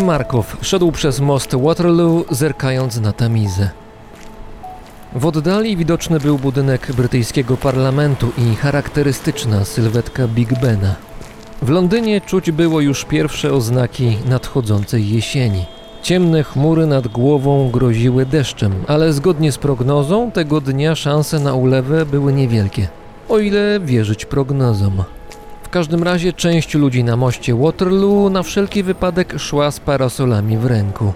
Markow szedł przez most Waterloo, zerkając na Tamizę. W oddali widoczny był budynek brytyjskiego parlamentu i charakterystyczna sylwetka Big Bena. W Londynie czuć było już pierwsze oznaki nadchodzącej jesieni. Ciemne chmury nad głową groziły deszczem, ale zgodnie z prognozą tego dnia szanse na ulewę były niewielkie. O ile wierzyć prognozom. W każdym razie część ludzi na moście Waterloo na wszelki wypadek szła z parasolami w ręku.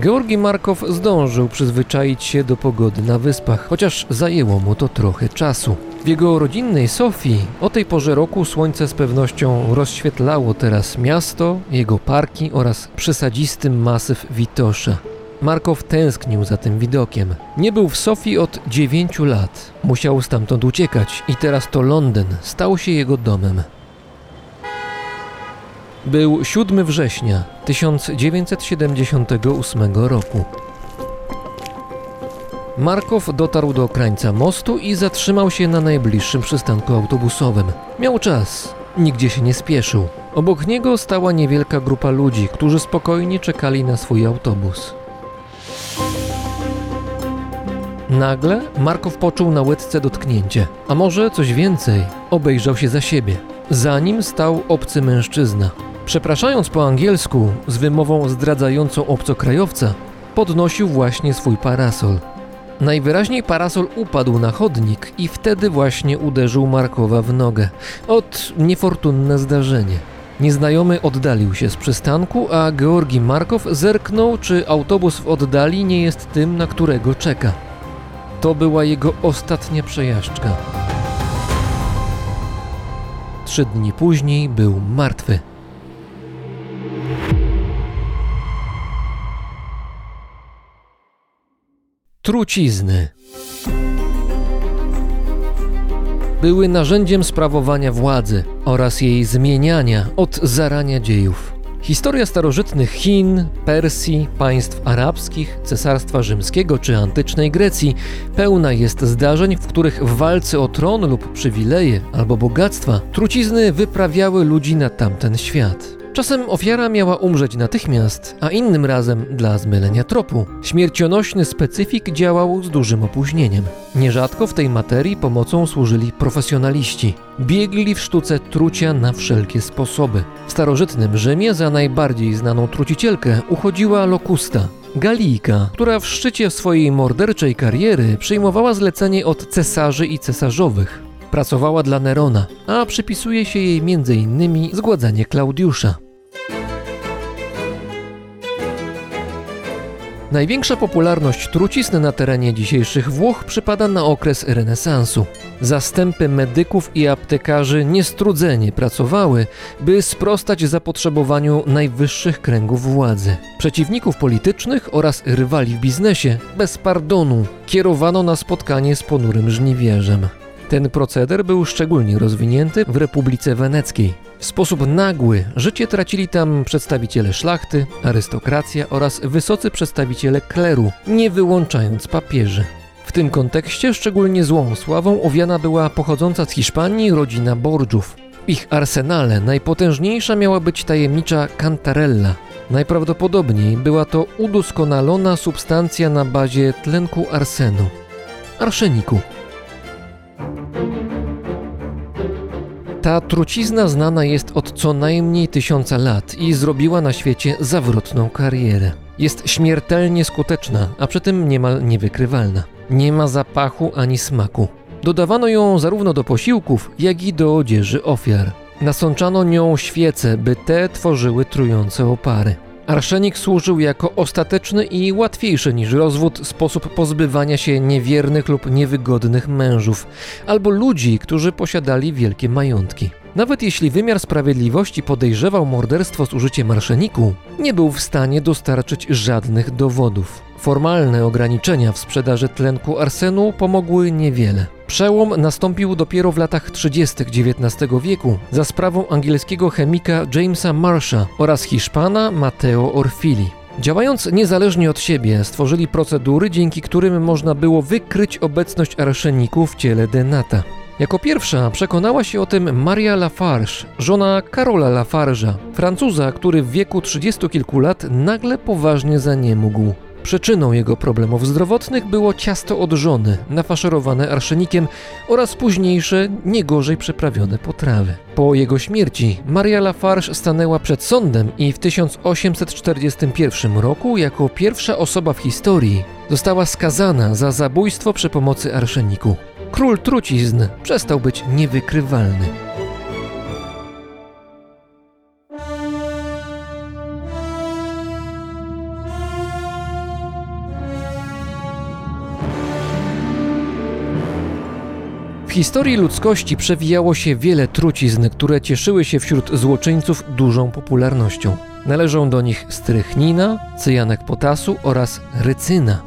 Georgi Markow zdążył przyzwyczaić się do pogody na wyspach, chociaż zajęło mu to trochę czasu. W jego rodzinnej Sofii o tej porze roku słońce z pewnością rozświetlało teraz miasto, jego parki oraz przysadzisty masyw Witosza. Markow tęsknił za tym widokiem. Nie był w Sofii od dziewięciu lat. Musiał stamtąd uciekać i teraz to Londyn stał się jego domem. Był 7 września 1978 roku. Markow dotarł do krańca mostu i zatrzymał się na najbliższym przystanku autobusowym. Miał czas, nigdzie się nie spieszył. Obok niego stała niewielka grupa ludzi, którzy spokojnie czekali na swój autobus. Nagle Markow poczuł na łydce dotknięcie, a może coś więcej. Obejrzał się za siebie. Za nim stał obcy mężczyzna. Przepraszając po angielsku, z wymową zdradzającą obcokrajowca, podnosił właśnie swój parasol. Najwyraźniej parasol upadł na chodnik i wtedy właśnie uderzył Markowa w nogę. Ot, niefortunne zdarzenie. Nieznajomy oddalił się z przystanku, a Georgi Markow zerknął, czy autobus w oddali nie jest tym, na którego czeka. To była jego ostatnia przejażdżka. Trzy dni później był martwy. Trucizny były narzędziem sprawowania władzy oraz jej zmieniania od zarania dziejów. Historia starożytnych Chin, Persji, państw arabskich, Cesarstwa Rzymskiego czy antycznej Grecji pełna jest zdarzeń, w których w walce o tron lub przywileje albo bogactwa trucizny wyprawiały ludzi na tamten świat. Czasem ofiara miała umrzeć natychmiast, a innym razem dla zmylenia tropu. Śmiercionośny specyfik działał z dużym opóźnieniem. Nierzadko w tej materii pomocą służyli profesjonaliści. Biegli w sztuce trucia na wszelkie sposoby. W starożytnym Rzymie za najbardziej znaną trucicielkę uchodziła Lokusta, Galijka, która w szczycie swojej morderczej kariery przyjmowała zlecenie od cesarzy i cesarzowych. Pracowała dla Nerona, a przypisuje się jej m.in. zgładzanie Klaudiusza. Największa popularność trucizny na terenie dzisiejszych Włoch przypada na okres renesansu. Zastępy medyków i aptekarzy niestrudzenie pracowały, by sprostać zapotrzebowaniu najwyższych kręgów władzy. Przeciwników politycznych oraz rywali w biznesie bez pardonu kierowano na spotkanie z ponurym żniwierzem. Ten proceder był szczególnie rozwinięty w Republice Weneckiej. W sposób nagły życie tracili tam przedstawiciele szlachty, arystokracja oraz wysocy przedstawiciele kleru, nie wyłączając papieży. W tym kontekście szczególnie złą sławą owiana była pochodząca z Hiszpanii rodzina Borgiów. W ich arsenale najpotężniejsza miała być tajemnicza kantarella. Najprawdopodobniej była to udoskonalona substancja na bazie tlenku arsenu. Arszeniku. Ta trucizna znana jest od co najmniej tysiąca lat i zrobiła na świecie zawrotną karierę. Jest śmiertelnie skuteczna, a przy tym niemal niewykrywalna. Nie ma zapachu ani smaku. Dodawano ją zarówno do posiłków, jak i do odzieży ofiar. Nasączano nią świece, by te tworzyły trujące opary. Arszenik służył jako ostateczny i łatwiejszy niż rozwód sposób pozbywania się niewiernych lub niewygodnych mężów, albo ludzi, którzy posiadali wielkie majątki. Nawet jeśli wymiar sprawiedliwości podejrzewał morderstwo z użyciem arszeniku, nie był w stanie dostarczyć żadnych dowodów. Formalne ograniczenia w sprzedaży tlenku arsenu pomogły niewiele. Przełom nastąpił dopiero w latach 30. XIX wieku za sprawą angielskiego chemika Jamesa Marsha oraz Hiszpana Mateo Orfili. Działając niezależnie od siebie, stworzyli procedury, dzięki którym można było wykryć obecność arszeniku w ciele denata. Jako pierwsza przekonała się o tym Maria Lafarge, żona Karola Lafarge'a, Francuza, który w wieku trzydziestu kilku lat nagle poważnie zaniemógł. Przyczyną jego problemów zdrowotnych było ciasto od żony, nafaszerowane arszenikiem oraz późniejsze, nie gorzej przyprawione potrawy. Po jego śmierci Maria Lafarge stanęła przed sądem i w 1841 roku jako pierwsza osoba w historii została skazana za zabójstwo przy pomocy arszeniku. Król trucizn przestał być niewykrywalny. Historii ludzkości przewijało się wiele trucizn, które cieszyły się wśród złoczyńców dużą popularnością. Należą do nich strychnina, cyjanek potasu oraz rycyna.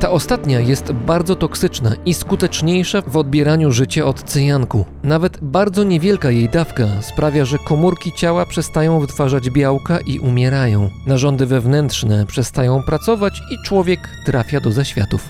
Ta ostatnia jest bardzo toksyczna i skuteczniejsza w odbieraniu życia od cyjanku. Nawet bardzo niewielka jej dawka sprawia, że komórki ciała przestają wytwarzać białka i umierają. Narządy wewnętrzne przestają pracować i człowiek trafia do zaświatów.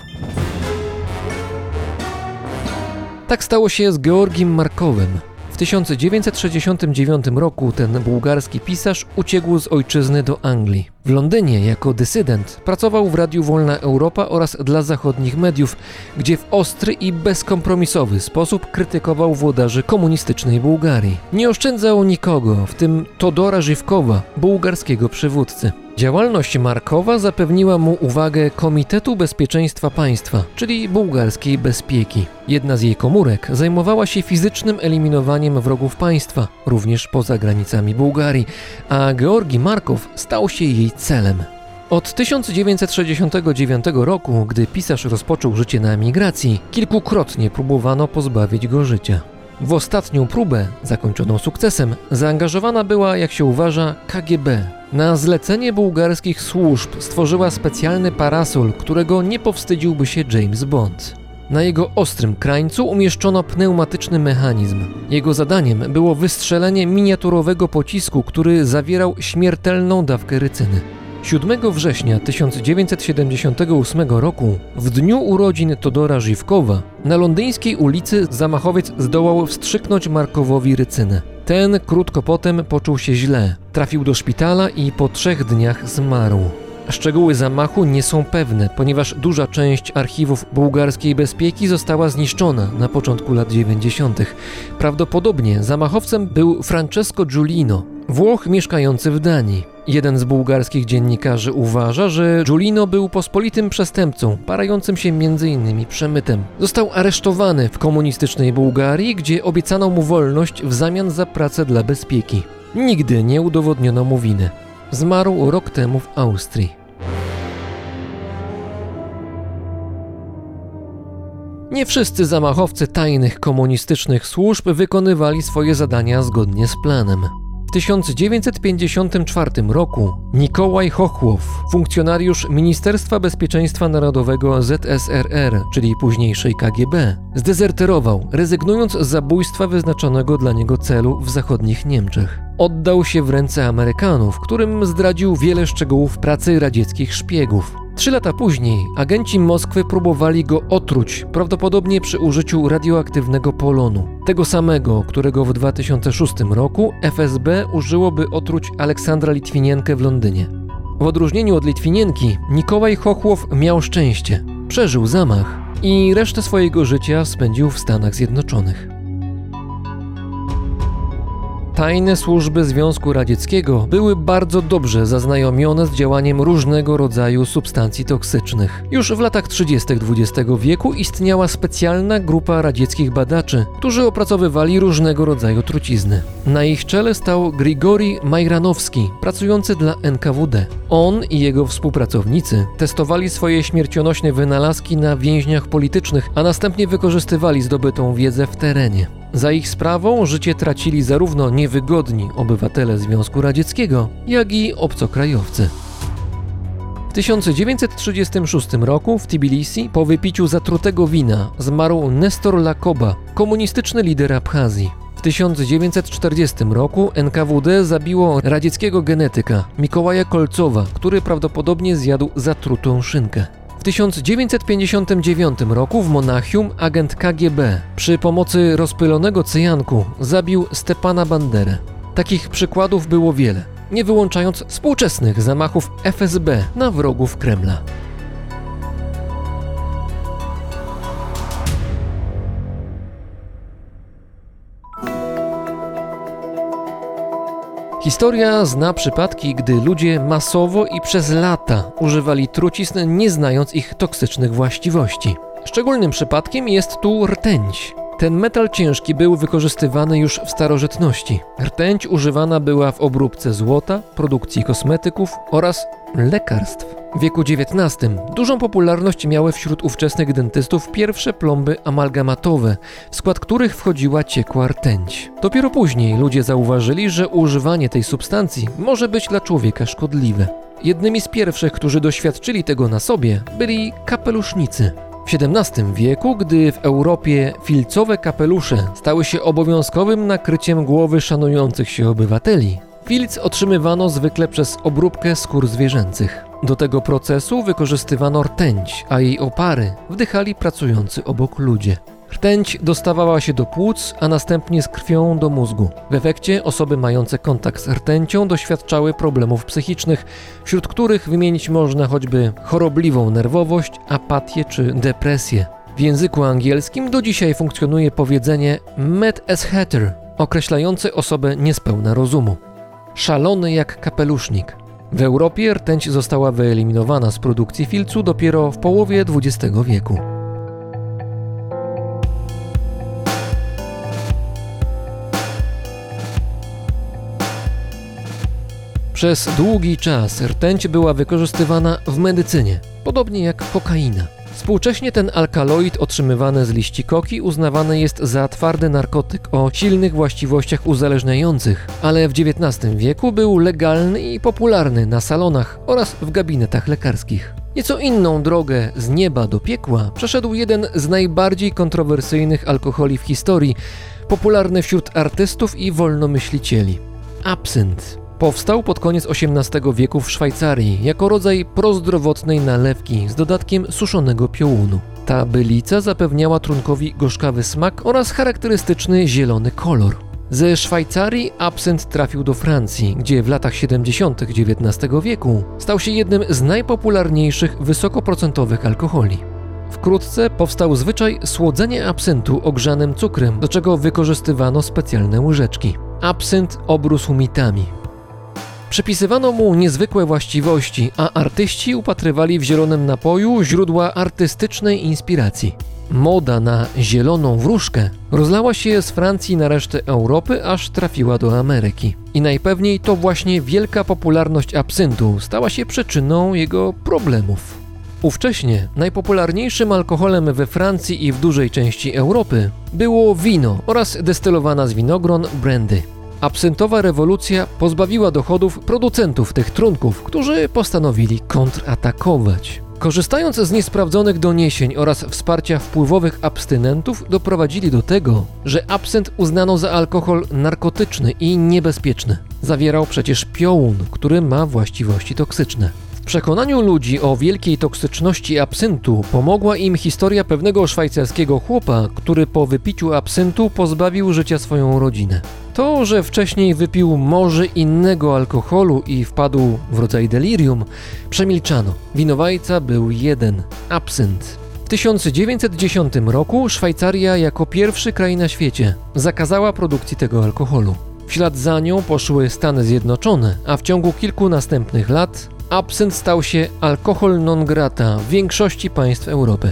Tak stało się z Georgim Markowem. W 1969 roku ten bułgarski pisarz uciekł z ojczyzny do Anglii. W Londynie jako dysydent pracował w Radiu Wolna Europa oraz dla zachodnich mediów, gdzie w ostry i bezkompromisowy sposób krytykował włodarzy komunistycznej Bułgarii. Nie oszczędzał nikogo, w tym Todora Żywkowa, bułgarskiego przywódcy. Działalność Markowa zapewniła mu uwagę Komitetu Bezpieczeństwa Państwa, czyli bułgarskiej bezpieki. Jedna z jej komórek zajmowała się fizycznym eliminowaniem wrogów państwa, również poza granicami Bułgarii, a Georgi Markow stał się jej celem. Od 1969 roku, gdy pisarz rozpoczął życie na emigracji, kilkukrotnie próbowano pozbawić go życia. W ostatnią próbę, zakończoną sukcesem, zaangażowana była, jak się uważa, KGB. Na zlecenie bułgarskich służb stworzyła specjalny parasol, którego nie powstydziłby się James Bond. Na jego ostrym krańcu umieszczono pneumatyczny mechanizm. Jego zadaniem było wystrzelenie miniaturowego pocisku, który zawierał śmiertelną dawkę rycyny. 7 września 1978 roku, w dniu urodzin Todora Żywkowa, na londyńskiej ulicy zamachowiec zdołał wstrzyknąć Markowowi rycynę. Ten krótko potem poczuł się źle, trafił do szpitala i po trzech dniach zmarł. Szczegóły zamachu nie są pewne, ponieważ duża część archiwów bułgarskiej bezpieki została zniszczona na początku lat 90. Prawdopodobnie zamachowcem był Francesco Giulino, Włoch mieszkający w Danii. Jeden z bułgarskich dziennikarzy uważa, że Giulino był pospolitym przestępcą, parającym się m.in. przemytem. Został aresztowany w komunistycznej Bułgarii, gdzie obiecano mu wolność w zamian za pracę dla bezpieki. Nigdy nie udowodniono mu winy. Zmarł rok temu w Austrii. Nie wszyscy zamachowcy tajnych komunistycznych służb wykonywali swoje zadania zgodnie z planem. W 1954 roku Nikołaj Chochłow, funkcjonariusz Ministerstwa Bezpieczeństwa Narodowego ZSRR, czyli późniejszej KGB, zdezerterował, rezygnując z zabójstwa wyznaczonego dla niego celu w zachodnich Niemczech. Oddał się w ręce Amerykanów, którym zdradził wiele szczegółów pracy radzieckich szpiegów. Trzy lata później agenci Moskwy próbowali go otruć, prawdopodobnie przy użyciu radioaktywnego polonu. Tego samego, którego w 2006 roku FSB użyło, by otruć Aleksandra Litwinienkę w Londynie. W odróżnieniu od Litwinienki, Nikołaj Chochłow miał szczęście. Przeżył zamach i resztę swojego życia spędził w Stanach Zjednoczonych. Tajne służby Związku Radzieckiego były bardzo dobrze zaznajomione z działaniem różnego rodzaju substancji toksycznych. Już w latach 30. XX wieku istniała specjalna grupa radzieckich badaczy, którzy opracowywali różnego rodzaju trucizny. Na ich czele stał Grigori Majranowski, pracujący dla NKWD. On i jego współpracownicy testowali swoje śmiercionośne wynalazki na więźniach politycznych, a następnie wykorzystywali zdobytą wiedzę w terenie. Za ich sprawą życie tracili zarówno niewygodni obywatele Związku Radzieckiego, jak i obcokrajowcy. W 1936 roku w Tbilisi po wypiciu zatrutego wina zmarł Nestor Lakoba, komunistyczny lider Abchazji. W 1940 roku NKWD zabiło radzieckiego genetyka Mikołaja Kolcowa, który prawdopodobnie zjadł zatrutą szynkę. W 1959 roku w Monachium agent KGB przy pomocy rozpylonego cyjanku zabił Stepana Banderę. Takich przykładów było wiele, nie wyłączając współczesnych zamachów FSB na wrogów Kremla. Historia zna przypadki, gdy ludzie masowo i przez lata używali trucizn, nie znając ich toksycznych właściwości. Szczególnym przypadkiem jest tu rtęć. Ten metal ciężki był wykorzystywany już w starożytności. Rtęć używana była w obróbce złota, produkcji kosmetyków oraz lekarstw. W wieku XIX dużą popularność miały wśród ówczesnych dentystów pierwsze plomby amalgamatowe, w skład których wchodziła ciekła rtęć. Dopiero później ludzie zauważyli, że używanie tej substancji może być dla człowieka szkodliwe. Jednymi z pierwszych, którzy doświadczyli tego na sobie, byli kapelusznicy. W XVII wieku, gdy w Europie filcowe kapelusze stały się obowiązkowym nakryciem głowy szanujących się obywateli, filc otrzymywano zwykle przez obróbkę skór zwierzęcych. Do tego procesu wykorzystywano rtęć, a jej opary wdychali pracujący obok ludzie. Rtęć dostawała się do płuc, a następnie z krwią do mózgu. W efekcie osoby mające kontakt z rtęcią doświadczały problemów psychicznych, wśród których wymienić można choćby chorobliwą nerwowość, apatię czy depresję. W języku angielskim do dzisiaj funkcjonuje powiedzenie mad as hatter, określające osobę niespełna rozumu. Szalony jak kapelusznik. W Europie rtęć została wyeliminowana z produkcji filcu dopiero w połowie XX wieku. Przez długi czas rtęć była wykorzystywana w medycynie, podobnie jak kokaina. Współcześnie ten alkaloid otrzymywany z liści koki uznawany jest za twardy narkotyk o silnych właściwościach uzależniających, ale w XIX wieku był legalny i popularny na salonach oraz w gabinetach lekarskich. Nieco inną drogę z nieba do piekła przeszedł jeden z najbardziej kontrowersyjnych alkoholi w historii, popularny wśród artystów i wolnomyślicieli absynt. Powstał pod koniec XVIII wieku w Szwajcarii jako rodzaj prozdrowotnej nalewki z dodatkiem suszonego piołunu. Ta bylica zapewniała trunkowi gorzkawy smak oraz charakterystyczny zielony kolor. Ze Szwajcarii absynt trafił do Francji, gdzie w latach 70. XIX wieku stał się jednym z najpopularniejszych wysokoprocentowych alkoholi. Wkrótce powstał zwyczaj słodzenia absyntu ogrzanym cukrem, do czego wykorzystywano specjalne łyżeczki. Absynt obrósł mitami. Przypisywano mu niezwykłe właściwości, a artyści upatrywali w zielonym napoju źródła artystycznej inspiracji. Moda na zieloną wróżkę rozlała się z Francji na resztę Europy, aż trafiła do Ameryki. I najpewniej to właśnie wielka popularność absyntu stała się przyczyną jego problemów. Ówcześnie najpopularniejszym alkoholem we Francji i w dużej części Europy było wino oraz destylowana z winogron brandy. Absyntowa rewolucja pozbawiła dochodów producentów tych trunków, którzy postanowili kontratakować. Korzystając z niesprawdzonych doniesień oraz wsparcia wpływowych abstynentów, doprowadzili do tego, że absynt uznano za alkohol narkotyczny i niebezpieczny. Zawierał przecież piołun, który ma właściwości toksyczne. Przekonaniu ludzi o wielkiej toksyczności absyntu pomogła im historia pewnego szwajcarskiego chłopa, który po wypiciu absyntu pozbawił życia swoją rodzinę. To, że wcześniej wypił morze innego alkoholu i wpadł w rodzaj delirium, przemilczano. Winowajca był jeden absynt. W 1910 roku Szwajcaria jako pierwszy kraj na świecie zakazała produkcji tego alkoholu. W ślad za nią poszły Stany Zjednoczone, a w ciągu kilku następnych lat absynt stał się alkohol non grata w większości państw Europy.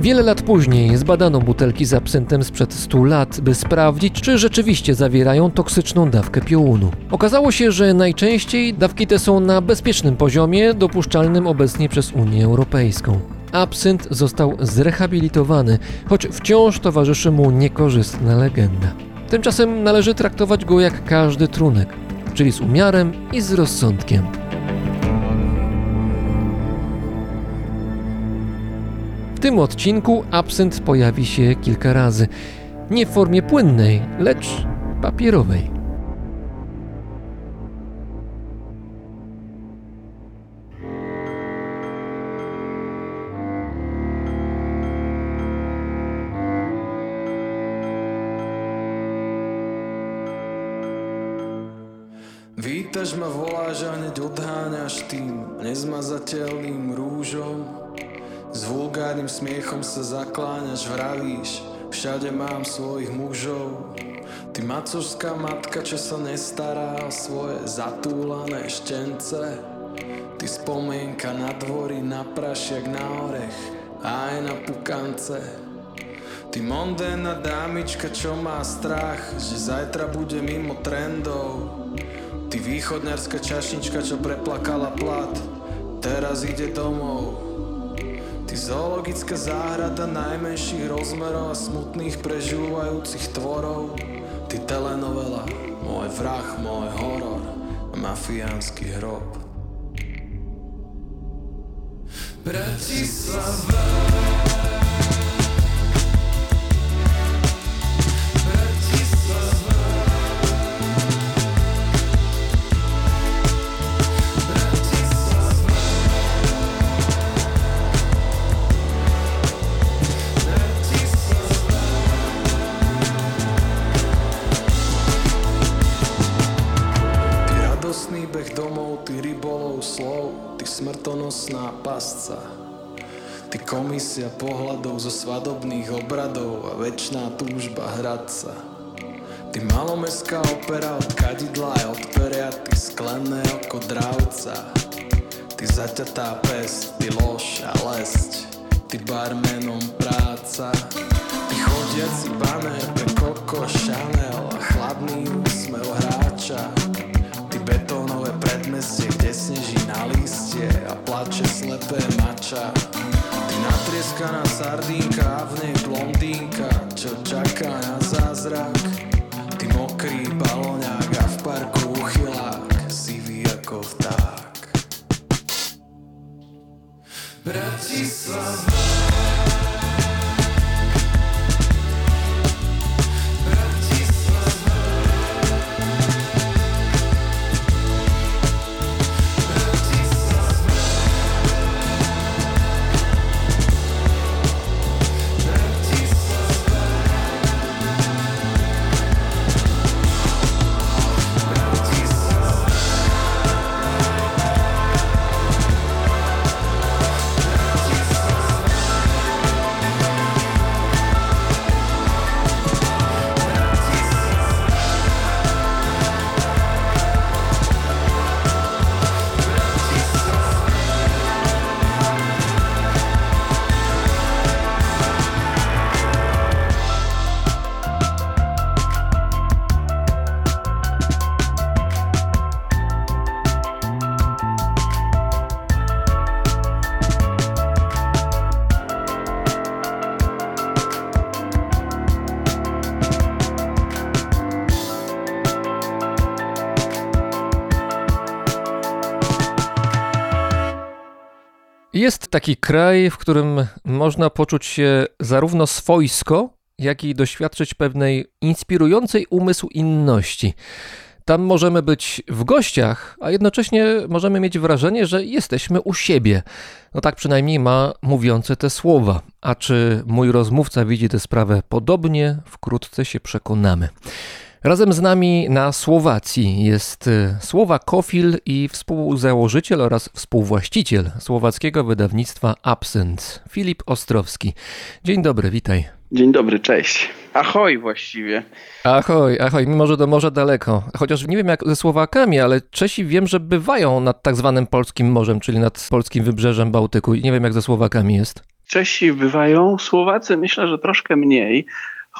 Wiele lat później zbadano butelki z absyntem sprzed 100 lat, by sprawdzić, czy rzeczywiście zawierają toksyczną dawkę piołunu. Okazało się, że najczęściej dawki te są na bezpiecznym poziomie, dopuszczalnym obecnie przez Unię Europejską. Absynt został zrehabilitowany, choć wciąż towarzyszy mu niekorzystna legenda. Tymczasem należy traktować go jak każdy trunek, czyli z umiarem i z rozsądkiem. W tym odcinku absynt pojawi się kilka razy. Nie w formie płynnej, lecz papierowej. Vítaš ma, voláš a hneď odháňaš tým nezmazateľným rúžom. S vulgárnym smiechom sa zakláňaš, vravíš, všade mám svojich mužov. Ty macožská matka, čo sa nestará o svoje zatúlané štence. Ty spomienka na dvory, na prašiak, na orech a aj na pukance. Ty mondéna dámička, čo má strach, že zajtra bude mimo trendov. Ty východňarská čašnička, čo preplakala plat, teraz ide domov. Ty zoologická záhrada najmenších rozmerov a smutných prežúvajúcich tvorov. Ty telenovela, môj vrah, môj horor mafiánsky hrob. Bratislava pasca. Ty komisia pohľadov zo svadobných obradov a večná túžba hradca. Ty malomestská opera od kadidla aj od peria, ty sklené oko dravca. Ty zaťatá pes, ty lož a lesť, ty barmenom práca. Ty chodiaci banér pre Coco Chanel a chladný úsmev hráča. Ty betónové predmestie, kde sneží na listie a plače slepé mača. Ty natrieskaná sardínka a v nej blondínka, čo čaká na zázrak. Ty mokrý baloňák a v parku uchylák, sivý ako vták. Bratislava taki kraj, w którym można poczuć się zarówno swojsko, jak i doświadczyć pewnej inspirującej umysł inności. Tam możemy być w gościach, a jednocześnie możemy mieć wrażenie, że jesteśmy u siebie. No tak przynajmniej ma mówiące te słowa. A czy mój rozmówca widzi tę sprawę podobnie, wkrótce się przekonamy. Razem z nami na Słowacji jest y, słowakofil i współzałożyciel oraz współwłaściciel słowackiego wydawnictwa Absent, Filip Ostrowski. Dzień dobry, witaj. Dzień dobry, cześć. Ahoj właściwie. Ahoj, ahoj, mimo że do morza daleko. Chociaż nie wiem jak ze Słowakami, ale Czesi wiem, że bywają nad tak zwanym polskim morzem, czyli nad polskim wybrzeżem Bałtyku i nie wiem jak ze Słowakami jest. Czesi bywają, Słowacy myślę, że troszkę mniej.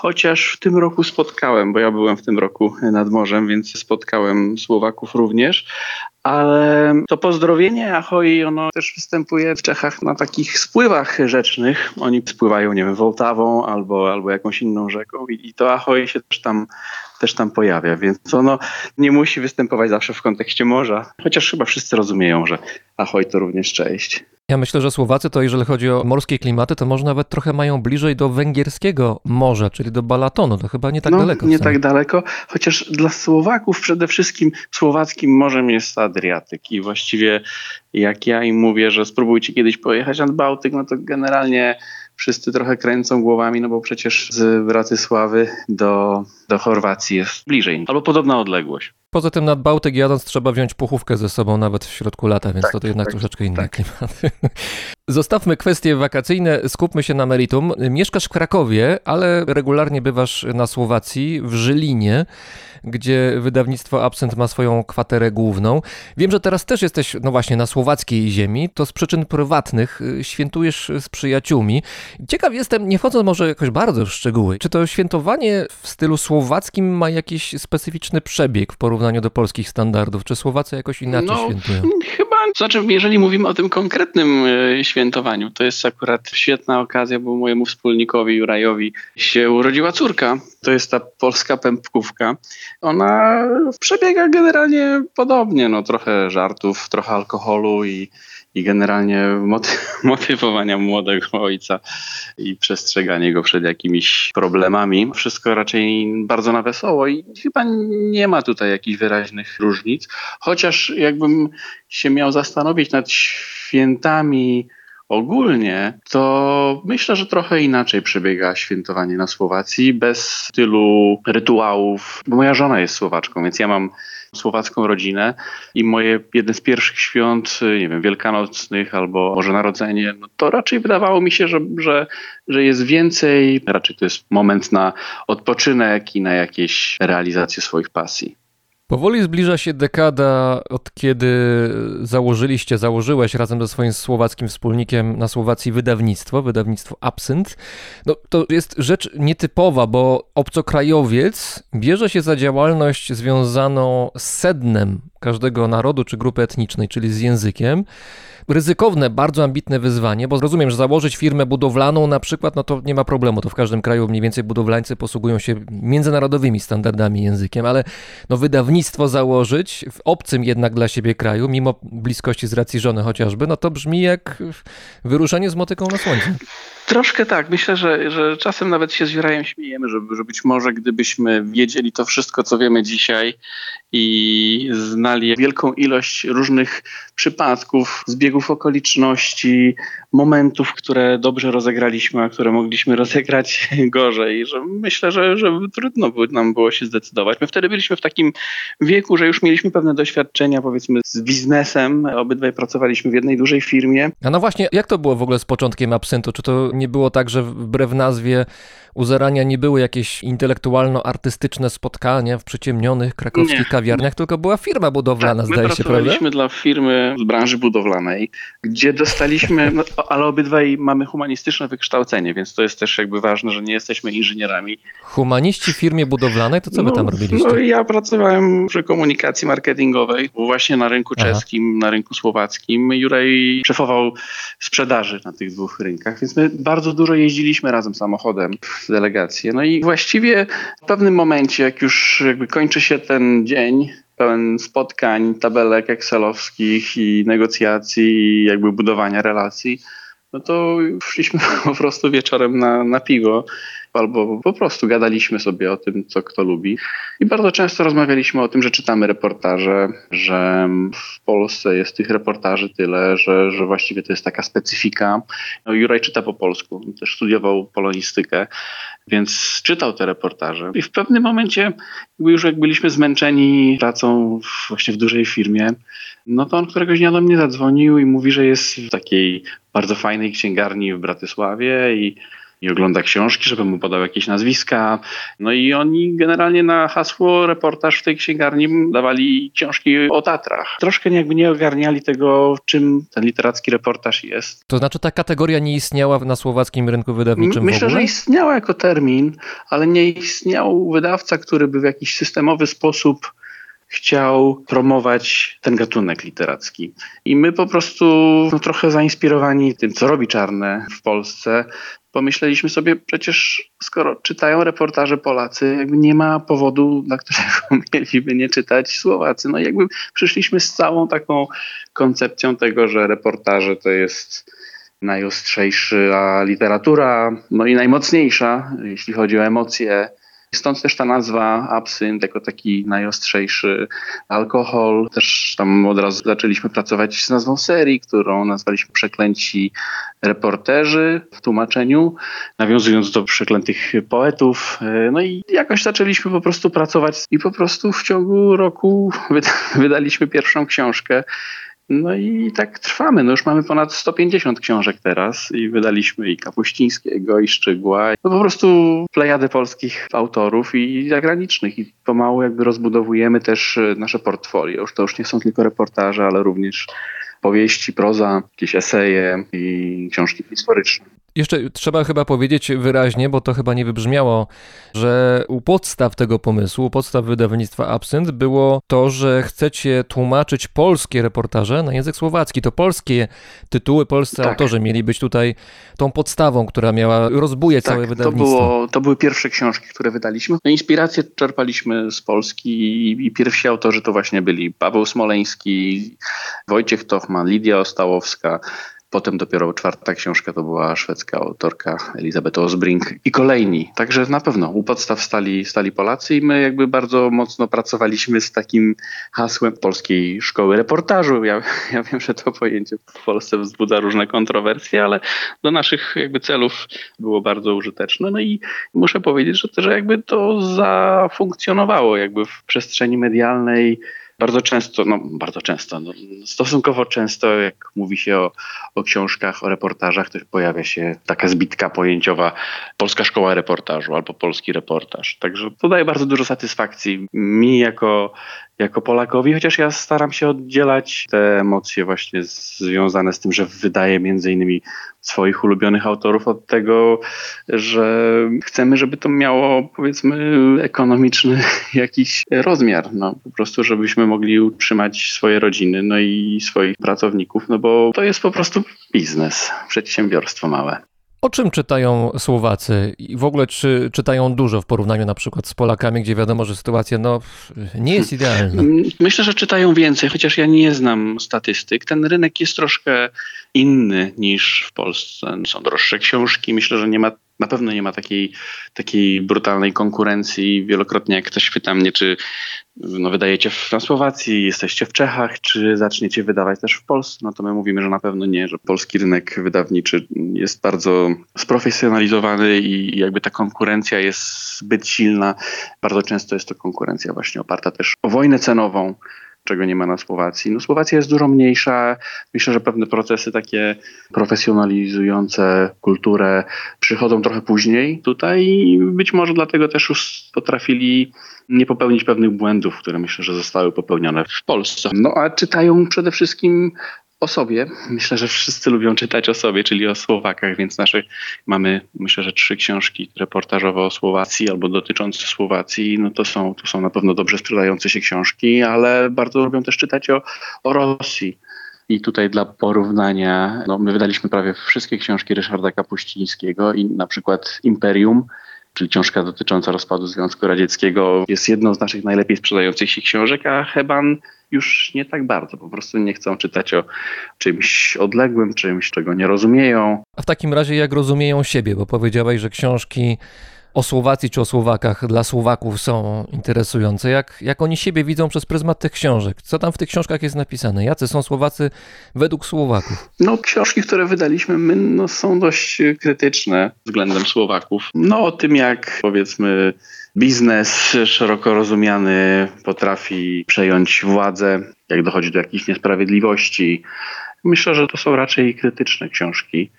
Chociaż w tym roku spotkałem, bo ja byłem w tym roku nad morzem, więc spotkałem Słowaków również. Ale to pozdrowienie ahoj, ono też występuje w Czechach na takich spływach rzecznych. Oni spływają, nie wiem, Wołtawą albo, albo jakąś inną rzeką i, i to ahoj się też tam, też tam pojawia, więc ono nie musi występować zawsze w kontekście morza. Chociaż chyba wszyscy rozumieją, że ahoj to również cześć. Ja myślę, że Słowacy to jeżeli chodzi o morskie klimaty, to może nawet trochę mają bliżej do węgierskiego morza, czyli do Balatonu. To chyba nie tak no, daleko. Nie tak daleko, chociaż dla Słowaków przede wszystkim słowackim morzem jest Adriatyk i właściwie jak ja im mówię, że spróbujcie kiedyś pojechać nad Bałtyk, no to generalnie wszyscy trochę kręcą głowami, no bo przecież z Bratysławy do, do Chorwacji jest bliżej, albo podobna odległość. Poza tym nad Bałtyk jadąc trzeba wziąć pochówkę ze sobą nawet w środku lata, więc Tak, to, to jednak tak, troszeczkę inny tak. klimat. Zostawmy kwestie wakacyjne, skupmy się na meritum. Mieszkasz w Krakowie, ale regularnie bywasz na Słowacji, w Żylinie, gdzie wydawnictwo Absent ma swoją kwaterę główną. Wiem, że teraz też jesteś, no właśnie, na słowackiej ziemi. To z przyczyn prywatnych y, świętujesz z przyjaciółmi. Ciekaw jestem, nie wchodząc może jakoś bardzo w szczegóły, czy to świętowanie w stylu słowackim ma jakiś specyficzny przebieg w porównaniu do polskich standardów? Czy Słowacy jakoś inaczej świętują? Chyba, znaczy jeżeli mówimy o tym konkretnym e, świętowaniu, to jest akurat świetna okazja, bo mojemu wspólnikowi Jurajowi się urodziła córka. To jest ta polska pępkówka. Ona przebiega generalnie podobnie, no trochę żartów, trochę alkoholu i, i generalnie moty- motywowania młodego ojca i przestrzeganie go przed jakimiś problemami. Wszystko raczej bardzo na wesoło i chyba nie ma tutaj jakichś wyraźnych różnic. Chociaż jakbym się miał zastanowić nad świętami ogólnie, to myślę, że trochę inaczej przebiega świętowanie na Słowacji, bez tylu rytuałów, bo moja żona jest Słowaczką, więc ja mam słowacką rodzinę i moje jedne z pierwszych świąt, nie wiem, wielkanocnych albo Boże Narodzenie, no to raczej wydawało mi się, że, że, że jest więcej, raczej to jest moment na odpoczynek i na jakieś realizację swoich pasji. Powoli zbliża się dekada, od kiedy założyliście, założyłeś razem ze swoim słowackim wspólnikiem na Słowacji wydawnictwo, wydawnictwo Absent. No, to jest rzecz nietypowa, bo obcokrajowiec bierze się za działalność związaną z sednem każdego narodu czy grupy etnicznej, czyli z językiem. Ryzykowne, bardzo ambitne wyzwanie, bo rozumiem, że założyć firmę budowlaną na przykład, no to nie ma problemu, to w każdym kraju mniej więcej budowlańcy posługują się międzynarodowymi standardami językiem, ale no wydawnictwo założyć w obcym jednak dla siebie kraju, mimo bliskości z racji żony chociażby, no to brzmi jak wyruszenie z motyką na słońce. Troszkę tak. Myślę, że, że czasem nawet się z Jurajem śmiejemy, że, że być może gdybyśmy wiedzieli to wszystko, co wiemy dzisiaj i znali wielką ilość różnych przypadków, zbiegów okoliczności, momentów, które dobrze rozegraliśmy, a które mogliśmy rozegrać gorzej, że myślę, że, że trudno by nam było się zdecydować. My wtedy byliśmy w takim wieku, że już mieliśmy pewne doświadczenia, powiedzmy, z biznesem. Obydwaj pracowaliśmy w jednej dużej firmie. A no właśnie, jak to było w ogóle z początkiem absyntu? Czy to nie było tak, że wbrew nazwie u zarania nie były jakieś intelektualno-artystyczne spotkania w przyciemnionych krakowskich Nie. kawiarniach, tylko była firma budowlana, Tak, my zdaje się, prawda? pracowaliśmy dla firmy z branży budowlanej, gdzie dostaliśmy, no, ale obydwaj mamy humanistyczne wykształcenie, więc to jest też jakby ważne, że nie jesteśmy inżynierami. Humaniści w firmie budowlanej, to co wy tam No, robiliście? No ja pracowałem przy komunikacji marketingowej właśnie na rynku Aha. czeskim, na rynku słowackim. Juraj szefował sprzedaży na tych dwóch rynkach, więc my bardzo dużo jeździliśmy razem samochodem delegację. No i właściwie w pewnym momencie, jak już jakby kończy się ten dzień, pełen spotkań, tabelek excelowskich i negocjacji i jakby budowania relacji, no to szliśmy po prostu wieczorem na, na piwo albo po prostu gadaliśmy sobie o tym, co kto lubi. I bardzo często rozmawialiśmy o tym, że czytamy reportaże, że w Polsce jest tych reportaży tyle, że, że właściwie to jest taka specyfika. No, Juraj czyta po polsku, też studiował polonistykę, więc czytał te reportaże. I w pewnym momencie, już jak byliśmy zmęczeni pracą w, właśnie w dużej firmie, no to on któregoś dnia do mnie zadzwonił i mówi, że jest w takiej bardzo fajnej księgarni w Bratysławie i i ogląda książki, żeby mu podał jakieś nazwiska. No i oni generalnie na hasło reportaż w tej księgarni dawali książki o Tatrach. Troszkę jakby nie ogarniali tego, czym ten literacki reportaż jest. To znaczy ta kategoria nie istniała na słowackim rynku wydawniczym Myślę, że istniała jako termin, ale nie istniał wydawca, który by w jakiś systemowy sposób chciał promować ten gatunek literacki. I my po prostu no, trochę zainspirowani tym, co robi Czarne w Polsce, pomyśleliśmy sobie, przecież skoro czytają reportaże Polacy, jakby nie ma powodu, dla którego mieliby nie czytać Słowacy. No jakby przyszliśmy z całą taką koncepcją tego, że reportaże to jest najostrzejsza literatura, no i najmocniejsza, jeśli chodzi o emocje. Stąd też ta nazwa absynt jako taki najostrzejszy alkohol. Też tam od razu zaczęliśmy pracować z nazwą serii, którą nazwaliśmy Przeklęci reporterzy w tłumaczeniu, nawiązując do przeklętych poetów. No i jakoś zaczęliśmy po prostu pracować i po prostu w ciągu roku wydaliśmy pierwszą książkę. No i tak trwamy. No już mamy ponad 150 książek teraz i wydaliśmy i Kapuścińskiego, i Szczygła. No po prostu plejadę polskich autorów i zagranicznych. I pomału jakby rozbudowujemy też nasze portfolio. Już to już nie są tylko reportaże, ale również powieści, proza, jakieś eseje i książki historyczne. Jeszcze trzeba chyba powiedzieć wyraźnie, bo to chyba nie wybrzmiało, że u podstaw tego pomysłu, u podstaw wydawnictwa Absynt było to, że chcecie tłumaczyć polskie reportaże na język słowacki. To polskie tytuły, polscy Tak. autorzy mieli być tutaj tą podstawą, która miała rozbujać całe Tak, to, wydawnictwo. było, to były pierwsze książki, które wydaliśmy. No, inspiracje czerpaliśmy z Polski i, i pierwsi autorzy to właśnie byli Paweł Smoleński, Wojciech Tochman, Lidia Ostałowska. Potem dopiero czwarta książka to była szwedzka autorka Elizabeth Osbrink i kolejni. Także na pewno u podstaw stali, stali Polacy i my jakby bardzo mocno pracowaliśmy z takim hasłem Polskiej Szkoły Reportażu. Ja, ja wiem, że to pojęcie w Polsce wzbudza różne kontrowersje, ale do naszych jakby celów było bardzo użyteczne. No i muszę powiedzieć, że, że jakby to zafunkcjonowało jakby w przestrzeni medialnej bardzo często, no bardzo często, no, stosunkowo często, jak mówi się o, o książkach, o reportażach, to pojawia się taka zbitka pojęciowa Polska Szkoła Reportażu albo Polski Reportaż. Także to daje bardzo dużo satysfakcji mi jako, jako Polakowi, chociaż ja staram się oddzielać te emocje właśnie związane z tym, że wydaję między innymi swoich ulubionych autorów od tego, że chcemy, żeby to miało powiedzmy ekonomiczny jakiś rozmiar. No, po prostu, żebyśmy mogli utrzymać swoje rodziny, no i swoich pracowników, no bo to jest po prostu biznes, przedsiębiorstwo małe. O czym czytają Słowacy i w ogóle czy czytają dużo w porównaniu na przykład z Polakami, gdzie wiadomo, że sytuacja no, nie jest idealna? Myślę, że czytają więcej, chociaż ja nie znam statystyk. Ten rynek jest troszkę inny niż w Polsce. Są droższe książki. Myślę, że nie ma na pewno nie ma takiej, takiej brutalnej konkurencji. Wielokrotnie jak ktoś pyta mnie, czy no, wydajecie na Słowacji, jesteście w Czechach, czy zaczniecie wydawać też w Polsce, no to my mówimy, że na pewno nie, że polski rynek wydawniczy jest bardzo sprofesjonalizowany i jakby ta konkurencja jest zbyt silna. Bardzo często jest to konkurencja właśnie oparta też o wojnę cenową, czego nie ma na Słowacji. No Słowacja jest dużo mniejsza. Myślę, że pewne procesy takie profesjonalizujące kulturę przychodzą trochę później tutaj i być może dlatego też już potrafili nie popełnić pewnych błędów, które myślę, że zostały popełnione w Polsce. No a czytają przede wszystkim o sobie. Myślę, że wszyscy lubią czytać o sobie, czyli o Słowakach, więc nasze mamy, myślę, że trzy książki reportażowe o Słowacji albo dotyczące Słowacji. No to są, to są na pewno dobrze sprzedające się książki, ale bardzo lubią też czytać o, o Rosji. I tutaj dla porównania, no my wydaliśmy prawie wszystkie książki Ryszarda Kapuścińskiego i na przykład Imperium, czyli książka dotycząca rozpadu Związku Radzieckiego, jest jedną z naszych najlepiej sprzedających się książek, a Heban już nie tak bardzo. Po prostu nie chcą czytać o czymś odległym, czymś, czego nie rozumieją. A w takim razie jak rozumieją siebie, bo powiedziałeś, że książki o Słowacji czy o Słowakach dla Słowaków są interesujące. Jak, jak oni siebie widzą przez pryzmat tych książek? Co tam w tych książkach jest napisane? Jacy są Słowacy według Słowaków? No, książki, które wydaliśmy my, no, są dość krytyczne względem Słowaków. No, o tym, jak powiedzmy biznes szeroko rozumiany potrafi przejąć władzę, jak dochodzi do jakichś niesprawiedliwości. Myślę, że to są raczej krytyczne książki,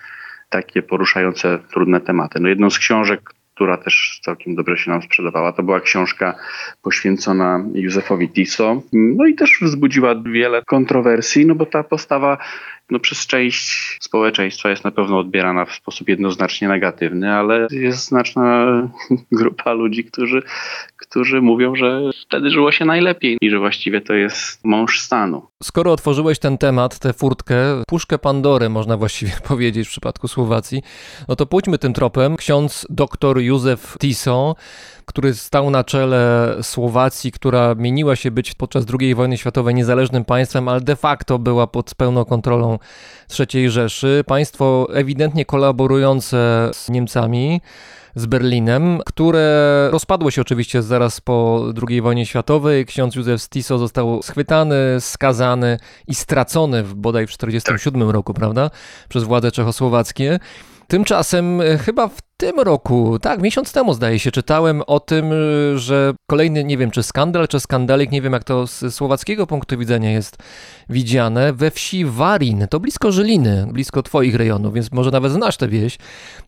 takie poruszające trudne tematy. No jedną z książek, która też całkiem dobrze się nam sprzedawała, to była książka poświęcona Józefowi Tiso. No i też wzbudziła wiele kontrowersji, no bo ta postawa no, przez część społeczeństwa jest na pewno odbierana w sposób jednoznacznie negatywny, ale jest znaczna grupa ludzi, którzy, którzy mówią, że wtedy żyło się najlepiej i że właściwie to jest mąż stanu. Skoro otworzyłeś ten temat, tę furtkę, puszkę Pandory można właściwie powiedzieć w przypadku Słowacji, no to pójdźmy tym tropem. Ksiądz dr Józef Tiso, który stał na czele Słowacji, która mieniła się być podczas II wojny światowej niezależnym państwem, ale de facto była pod pełną kontrolą III Rzeszy. Państwo ewidentnie kolaborujące z Niemcami z Berlinem, które rozpadło się oczywiście zaraz po II wojnie światowej. Ksiądz Józef Stiso został schwytany, skazany i stracony w bodaj w 1947 roku, prawda, przez władze czechosłowackie. Tymczasem e, chyba w tym roku, tak, miesiąc temu zdaje się, czytałem o tym, e, że kolejny, nie wiem czy skandal, czy skandalik, nie wiem jak to z słowackiego punktu widzenia jest widziane, we wsi Warin, to blisko Żyliny, blisko twoich rejonów, więc może nawet znasz tę wieś,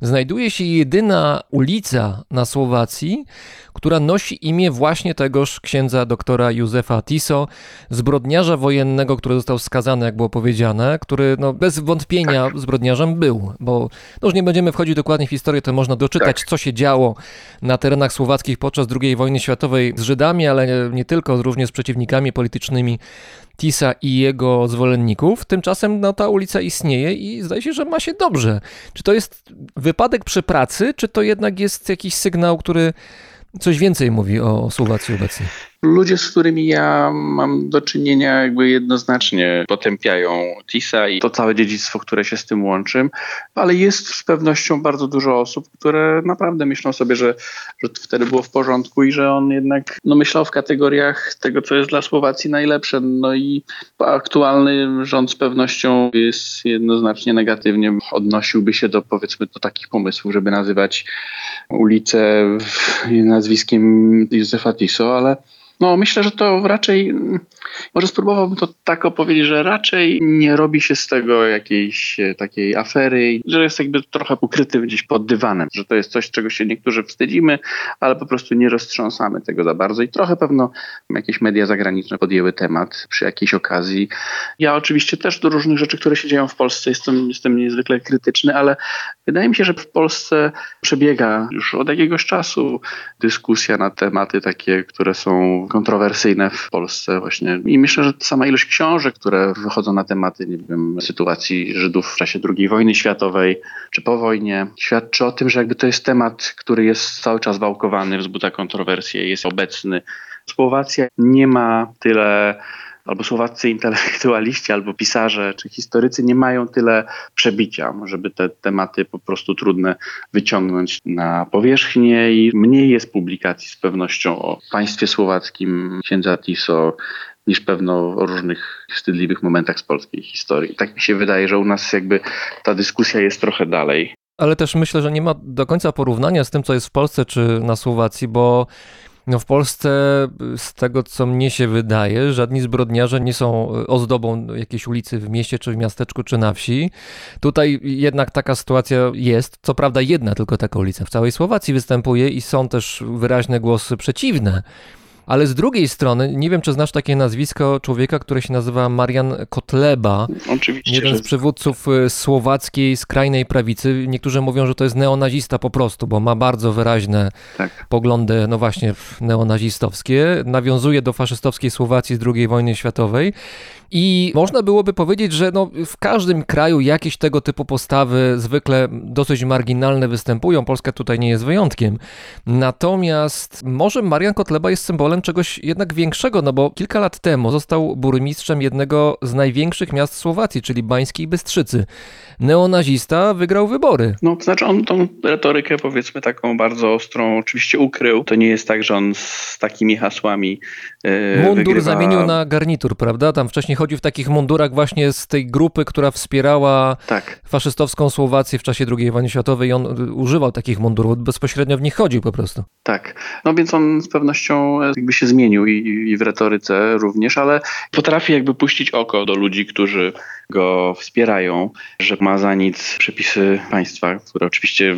znajduje się jedyna ulica na Słowacji, która nosi imię właśnie tegoż księdza doktora Józefa Tiso, zbrodniarza wojennego, który został skazany, jak było powiedziane, który no, bez wątpienia zbrodniarzem był, bo no, już nie będziemy wchodzić dokładnie w historię, to można doczytać, Tak. co się działo na terenach słowackich podczas II wojny światowej z Żydami, ale nie, tylko, również z przeciwnikami politycznymi Tisa i jego zwolenników. Tymczasem no, ta ulica istnieje i zdaje się, że ma się dobrze. Czy to jest wypadek przy pracy, czy to jednak jest jakiś sygnał, który coś więcej mówi o Słowacji obecnie? Ludzie, z którymi ja mam do czynienia, jakby jednoznacznie potępiają TISA i to całe dziedzictwo, które się z tym łączy, ale jest z pewnością bardzo dużo osób, które naprawdę myślą sobie, że, że wtedy było w porządku i że on jednak no, myślał w kategoriach tego, co jest dla Słowacji najlepsze. No i aktualny rząd z pewnością jest jednoznacznie negatywnie odnosiłby się do powiedzmy do takich pomysłów, żeby nazywać ulicę nazwiskiem Józefa Tiso, ale no, myślę, że to raczej, mm, może spróbowałbym to tak opowiedzieć, że raczej nie robi się z tego jakiejś e, takiej afery, że jest jakby trochę ukryty gdzieś pod dywanem, że to jest coś, czego się niektórzy wstydzimy, ale po prostu nie roztrząsamy tego za bardzo i trochę pewno jakieś media zagraniczne podjęły temat przy jakiejś okazji. Ja oczywiście też do różnych rzeczy, które się dzieją w Polsce jestem, jestem niezwykle krytyczny, ale wydaje mi się, że w Polsce przebiega już od jakiegoś czasu dyskusja na tematy takie, które są kontrowersyjne w Polsce właśnie. I myślę, że sama ilość książek, które wychodzą na tematy, nie wiem, sytuacji Żydów w czasie II wojny światowej czy po wojnie, świadczy o tym, że jakby to jest temat, który jest cały czas wałkowany, wzbudza kontrowersje, jest obecny. Słowacja nie ma tyle albo słowaccy intelektualiści, albo pisarze, czy historycy nie mają tyle przebicia, żeby te tematy po prostu trudne wyciągnąć na powierzchnię i mniej jest publikacji z pewnością o państwie słowackim księdza Tiso niż pewno o różnych wstydliwych momentach z polskiej historii. Tak mi się wydaje, że u nas jakby ta dyskusja jest trochę dalej. Ale też myślę, że nie ma do końca porównania z tym, co jest w Polsce czy na Słowacji, bo no w Polsce, z tego co mnie się wydaje, żadni zbrodniarze nie są ozdobą jakiejś ulicy w mieście, czy w miasteczku, czy na wsi. Tutaj jednak taka sytuacja jest. Co prawda, jedna tylko taka ulica w całej Słowacji występuje i są też wyraźne głosy przeciwne. Ale z drugiej strony, nie wiem, czy znasz takie nazwisko człowieka, który się nazywa Marian Kotleba. Oczywiście. Jeden z przywódców y, słowackiej skrajnej prawicy. Niektórzy mówią, że to jest neonazista po prostu, bo ma bardzo wyraźne Tak. poglądy, no właśnie, neonazistowskie. Nawiązuje do faszystowskiej Słowacji z II wojny światowej. I można byłoby powiedzieć, że no, w każdym kraju jakieś tego typu postawy zwykle dosyć marginalne występują. Polska tutaj nie jest wyjątkiem. Natomiast może Marian Kotleba jest symbolem czegoś jednak większego, no bo kilka lat temu został burmistrzem jednego z największych miast Słowacji, czyli Bańskiej Bystrzycy. Neonazista wygrał wybory. No, to znaczy on tą retorykę powiedzmy taką bardzo ostrą oczywiście ukrył. To nie jest tak, że on z takimi hasłami Mundur wygrywa... zamienił na garnitur, prawda? Tam wcześniej chodził w takich mundurach właśnie z tej grupy, która wspierała Tak, faszystowską Słowację w czasie II wojny światowej i on y, używał takich mundurów, bezpośrednio w nich chodził po prostu. tak. No więc on z pewnością e, jakby się zmienił i, i w retoryce również, ale potrafi jakby puścić oko do ludzi, którzy go wspierają, że ma za nic przepisy państwa, które oczywiście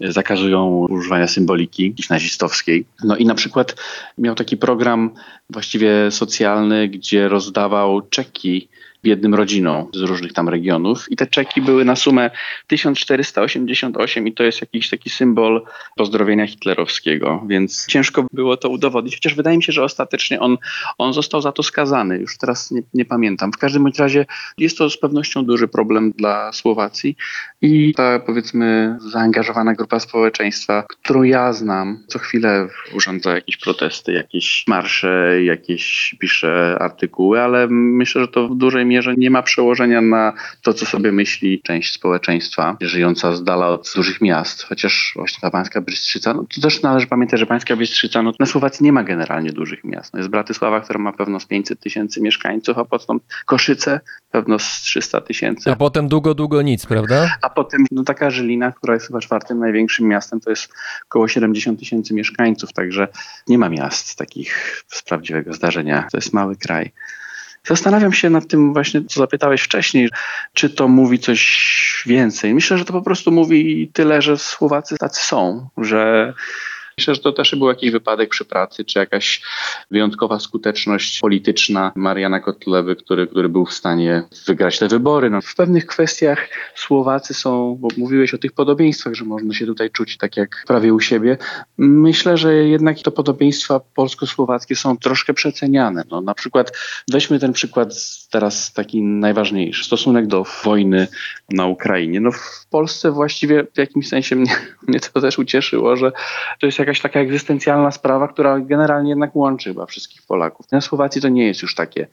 zakazują używania symboliki nazistowskiej. No i na przykład miał taki program właściwie socjalny, gdzie rozdawał czeki biednym rodzinom z różnych tam regionów. I te czeki były na sumę 1488 i to jest jakiś taki symbol pozdrowienia hitlerowskiego, więc ciężko było to udowodnić, chociaż wydaje mi się, że ostatecznie on, on został za to skazany, już teraz nie, nie pamiętam. W każdym razie jest to z pewnością duży problem dla Słowacji i ta powiedzmy zaangażowana grupa społeczeństwa, którą ja znam, co chwilę urządza jakieś protesty, jakieś marsze, jakieś pisze artykuły, ale myślę, że to w dużej mierze nie ma przełożenia na to, co sobie myśli część społeczeństwa żyjąca z dala od dużych miast. Chociaż właśnie ta Pańska Bystrzyca, no to też należy pamiętać, że Pańska Bystrzyca, no na Słowacji nie ma generalnie dużych miast. No jest Bratysława, która ma pewno z 500 tysięcy mieszkańców, a potem Koszyce pewno z 300 tysięcy. A potem długo, długo nic, prawda? A potem no, taka Żylina, która jest chyba czwartym największym miastem, to jest około 70 tysięcy mieszkańców, także nie ma miast takich z prawdziwego zdarzenia. To jest mały kraj. Zastanawiam się nad tym właśnie, co zapytałeś wcześniej, czy to mówi coś więcej. Myślę, że to po prostu mówi tyle, że Słowacy tacy są, że Myślę, że to też był jakiś wypadek przy pracy, czy jakaś wyjątkowa skuteczność polityczna Mariana Kotlewy, który, który był w stanie wygrać te wybory. No, w pewnych kwestiach Słowacy są, bo mówiłeś o tych podobieństwach, że można się tutaj czuć tak jak prawie u siebie. Myślę, że jednak to podobieństwa polsko-słowackie są troszkę przeceniane. No, na przykład weźmy ten przykład teraz taki najważniejszy, stosunek do wojny na Ukrainie. No, w Polsce właściwie w jakimś sensie mnie, mnie to też ucieszyło, że to jest jakaś taka egzystencjalna sprawa, która generalnie jednak łączy chyba wszystkich Polaków. Na Słowacji to nie jest już takie,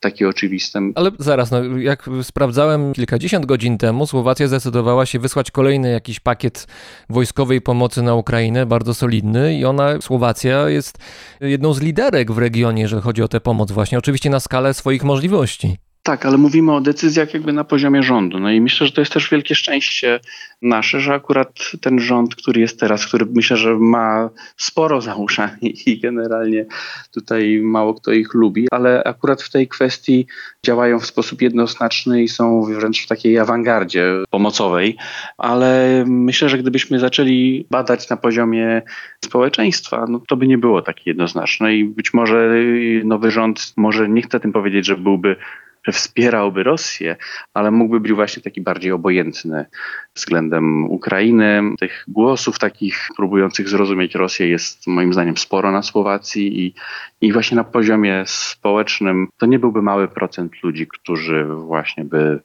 takie oczywiste. Ale zaraz, no, jak sprawdzałem kilkadziesiąt godzin temu, Słowacja zdecydowała się wysłać kolejny jakiś pakiet wojskowej pomocy na Ukrainę, bardzo solidny i ona, Słowacja jest jedną z liderek w regionie, jeżeli chodzi o tę pomoc właśnie, oczywiście na skalę swoich możliwości. Tak, ale mówimy o decyzjach jakby na poziomie rządu. No i myślę, że to jest też wielkie szczęście nasze, że akurat ten rząd, który jest teraz, który myślę, że ma sporo za i generalnie tutaj mało kto ich lubi, ale akurat w tej kwestii działają w sposób jednoznaczny i są wręcz w takiej awangardzie pomocowej, ale myślę, że gdybyśmy zaczęli badać na poziomie społeczeństwa, no to by nie było takie jednoznaczne i być może nowy rząd, może nie chcę tym powiedzieć, że byłby wspierałby Rosję, ale mógłby być właśnie taki bardziej obojętny względem Ukrainy. Tych głosów takich próbujących zrozumieć Rosję jest moim zdaniem sporo na Słowacji i, i właśnie na poziomie społecznym to nie byłby mały procent ludzi, którzy właśnie by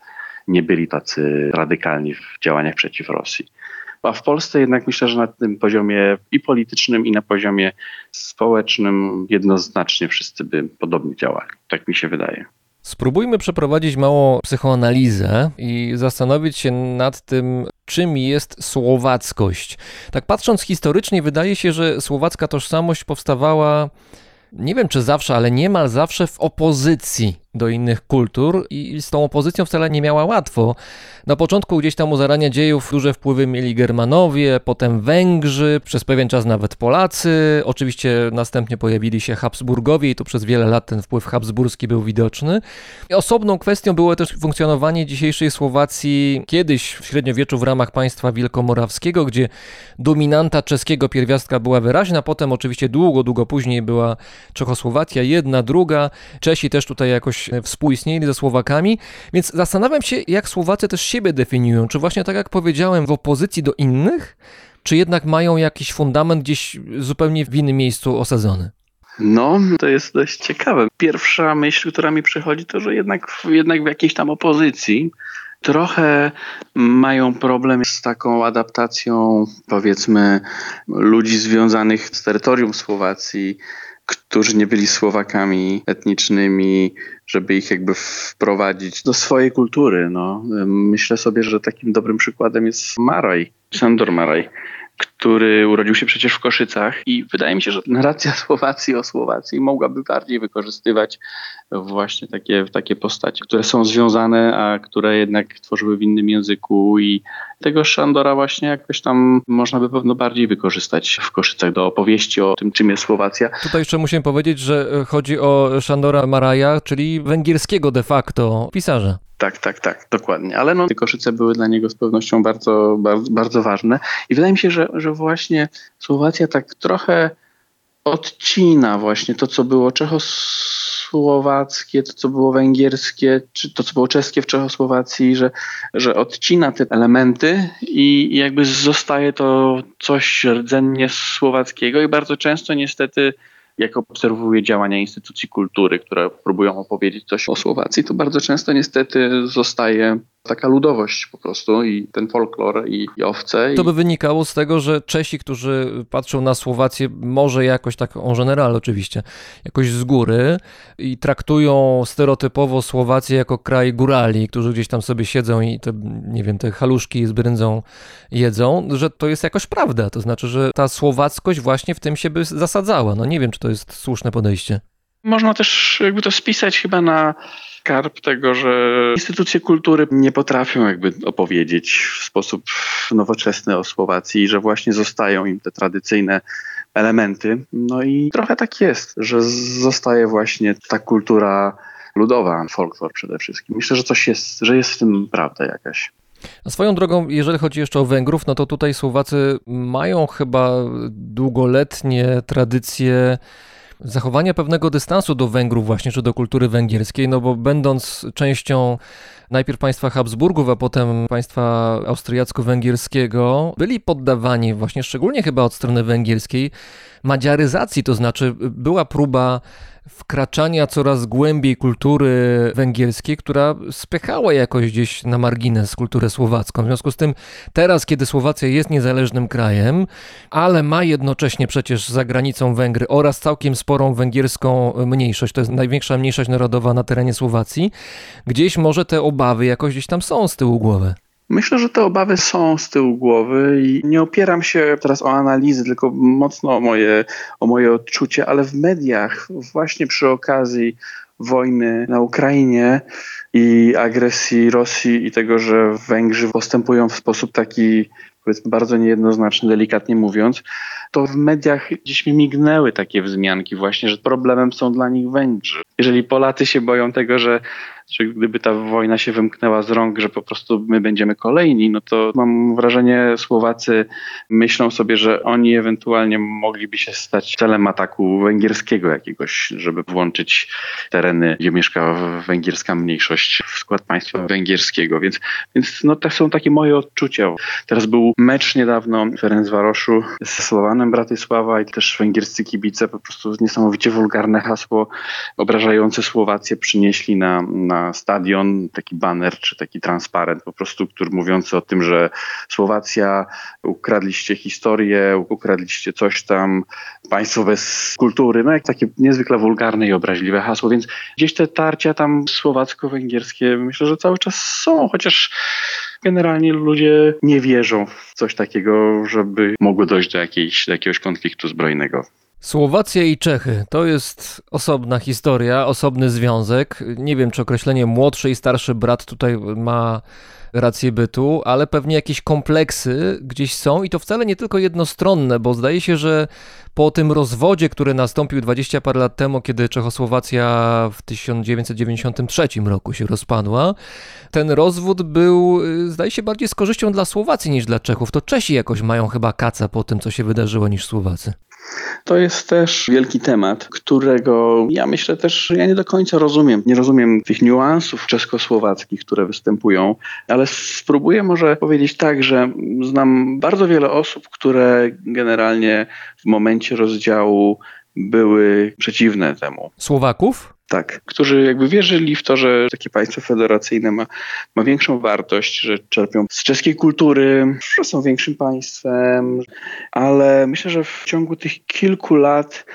nie byli tacy radykalni w działaniach przeciw Rosji. A w Polsce jednak myślę, że na tym poziomie i politycznym, i na poziomie społecznym jednoznacznie wszyscy by podobnie działali. Tak mi się wydaje. Spróbujmy przeprowadzić małą psychoanalizę i zastanowić się nad tym, czym jest słowackość. Tak patrząc historycznie, wydaje się, że słowacka tożsamość powstawała, nie wiem czy zawsze, ale niemal zawsze w opozycji do innych kultur i z tą opozycją wcale nie miała łatwo. Na początku gdzieś tam u zarania dziejów duże wpływy mieli Germanowie, potem Węgrzy, przez pewien czas nawet Polacy. Oczywiście następnie pojawili się Habsburgowie i tu przez wiele lat ten wpływ habsburski był widoczny. I osobną kwestią było też funkcjonowanie dzisiejszej Słowacji kiedyś w średniowieczu w ramach państwa wielkomorawskiego, gdzie dominanta czeskiego pierwiastka była wyraźna, potem oczywiście długo, długo później była Czechosłowacja, jedna, druga. Czesi też tutaj jakoś współistnieli ze Słowakami, więc zastanawiam się, jak Słowacy też siebie definiują. Czy właśnie tak jak powiedziałem, w opozycji do innych, czy jednak mają jakiś fundament gdzieś zupełnie w innym miejscu osadzony? No, to jest dość ciekawe. Pierwsza myśl, która mi przychodzi, to, że jednak, jednak w jakiejś tam opozycji trochę mają problem z taką adaptacją, powiedzmy, ludzi związanych z terytorium Słowacji którzy nie byli Słowakami etnicznymi, żeby ich jakby wprowadzić do swojej kultury. No. Myślę sobie, że takim dobrym przykładem jest Maraj, Sandor Maraj, który urodził się przecież w Koszycach i wydaje mi się, że narracja Słowacji o Słowacji mogłaby bardziej wykorzystywać właśnie takie, takie postacie, które są związane, a które jednak tworzyły w innym języku i tego Szandora właśnie jakoś tam można by pewno bardziej wykorzystać w Koszycach do opowieści o tym, czym jest Słowacja. Tutaj jeszcze musimy powiedzieć, że chodzi o Szandora Maraja, czyli węgierskiego de facto pisarza. Tak, tak, tak, dokładnie. Ale no, te Koszyce były dla niego z pewnością bardzo, bardzo, bardzo ważne. I wydaje mi się, że, że właśnie Słowacja tak trochę odcina właśnie to, co było czechosłowackie, to, co było węgierskie, czy to, co było czeskie w Czechosłowacji, że, że odcina te elementy i jakby zostaje to coś rdzennie słowackiego i bardzo często niestety jak obserwuję działania instytucji kultury, które próbują opowiedzieć coś o Słowacji, to bardzo często niestety zostaje taka ludowość po prostu i ten folklor i, i owce. To by wynikało z tego, że Czesi, którzy patrzą na Słowację, może jakoś tak, on general oczywiście, jakoś z góry i traktują stereotypowo Słowację jako kraj górali, którzy gdzieś tam sobie siedzą i te, nie wiem, te haluszki z brędzą jedzą, że to jest jakoś prawda. To znaczy, że ta słowackość właśnie w tym się by zasadzała. No nie wiem, czy to jest słuszne podejście. Można też jakby to spisać chyba na skarb tego, że instytucje kultury nie potrafią jakby opowiedzieć w sposób nowoczesny o Słowacji i że właśnie zostają im te tradycyjne elementy. No i trochę tak jest, że zostaje właśnie ta kultura ludowa, folklor przede wszystkim. Myślę, że coś jest, że jest w tym prawda jakaś. A swoją drogą, jeżeli chodzi jeszcze o Węgrów, no to tutaj Słowacy mają chyba długoletnie tradycje zachowania pewnego dystansu do Węgrów właśnie, czy do kultury węgierskiej, no bo będąc częścią najpierw państwa Habsburgów, a potem państwa austriacko-węgierskiego, byli poddawani właśnie, szczególnie chyba od strony węgierskiej, madziaryzacji, to znaczy była próba wkraczania coraz głębiej kultury węgierskiej, która spychała jakoś gdzieś na margines kulturę słowacką. W związku z tym teraz, kiedy Słowacja jest niezależnym krajem, ale ma jednocześnie przecież za granicą Węgry oraz całkiem sporą węgierską mniejszość, to jest największa mniejszość narodowa na terenie Słowacji, gdzieś może te obawy jakoś gdzieś tam są z tyłu głowy. Myślę, że te obawy są z tyłu głowy i nie opieram się teraz o analizy, tylko mocno o moje, o moje odczucie, ale w mediach, właśnie przy okazji wojny na Ukrainie i agresji Rosji i tego, że Węgrzy postępują w sposób taki powiedzmy bardzo niejednoznaczny, delikatnie mówiąc, to w mediach gdzieś mi mignęły takie wzmianki właśnie, że problemem są dla nich Węgrzy. Jeżeli Polacy się boją tego, że że gdyby ta wojna się wymknęła z rąk, że po prostu my będziemy kolejni, no to mam wrażenie, Słowacy myślą sobie, że oni ewentualnie mogliby się stać celem ataku węgierskiego jakiegoś, żeby włączyć tereny, gdzie mieszka węgierska mniejszość w skład państwa węgierskiego. Więc, więc no, to są takie moje odczucia. Teraz był mecz niedawno w Ferencvaroszu z Słowanem Bratysława i też węgierscy kibice po prostu niesamowicie wulgarne hasło obrażające Słowację przynieśli na, na na stadion taki baner czy taki transparent po prostu, który mówiący o tym, że Słowacja ukradliście historię, ukradliście coś tam, państwo bez kultury, no jak takie niezwykle wulgarne i obraźliwe hasło, więc gdzieś te tarcia tam słowacko-węgierskie myślę, że cały czas są, chociaż generalnie ludzie nie wierzą w coś takiego, żeby mogło dojść do, jakiejś, do jakiegoś konfliktu zbrojnego. Słowacja i Czechy to jest osobna historia, osobny związek. Nie wiem, czy określenie młodszy i starszy brat tutaj ma rację bytu, ale pewnie jakieś kompleksy gdzieś są i to wcale nie tylko jednostronne, bo zdaje się, że po tym rozwodzie, który nastąpił 20 parę lat temu, kiedy Czechosłowacja w 1993 roku się rozpadła, ten rozwód był, y, zdaje się, bardziej z korzyścią dla Słowacji niż dla Czechów. To Czesi jakoś mają chyba kaca po tym, co się wydarzyło, niż Słowacy. To jest też wielki temat, którego ja myślę też, ja nie do końca rozumiem. Nie rozumiem tych niuansów czeskosłowackich, które występują, ale spróbuję może powiedzieć tak, że znam bardzo wiele osób, które generalnie w momencie rozdziału były przeciwne temu. Słowaków? Tak, którzy jakby wierzyli w to, że takie państwo federacyjne ma, ma większą wartość, że czerpią z czeskiej kultury, że są większym państwem, ale myślę, że w ciągu tych kilku lat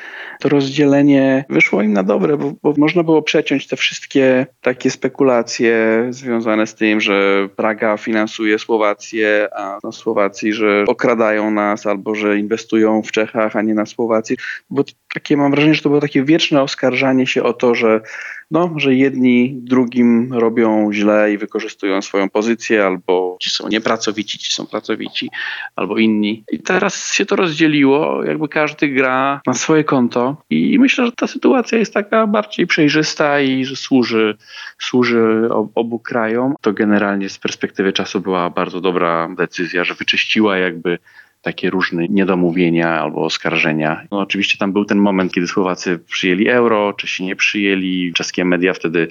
to rozdzielenie wyszło im na dobre, bo, bo można było przeciąć te wszystkie takie spekulacje związane z tym, że Praga finansuje Słowację, a na Słowacji, że okradają nas albo że inwestują w Czechach, a nie na Słowacji. Bo takie mam wrażenie, że to było takie wieczne oskarżanie się o to, że no, że jedni drugim robią źle i wykorzystują swoją pozycję, albo ci są niepracowici, ci są pracowici, albo inni. I teraz się to rozdzieliło, jakby każdy gra na swoje konto i myślę, że ta sytuacja jest taka bardziej przejrzysta i że służy, służy obu krajom. To generalnie z perspektywy czasu była bardzo dobra decyzja, że wyczyściła jakby takie różne niedomówienia albo oskarżenia. No, oczywiście tam był ten moment, kiedy Słowacy przyjęli euro, Czesi nie przyjęli. Czeskie media wtedy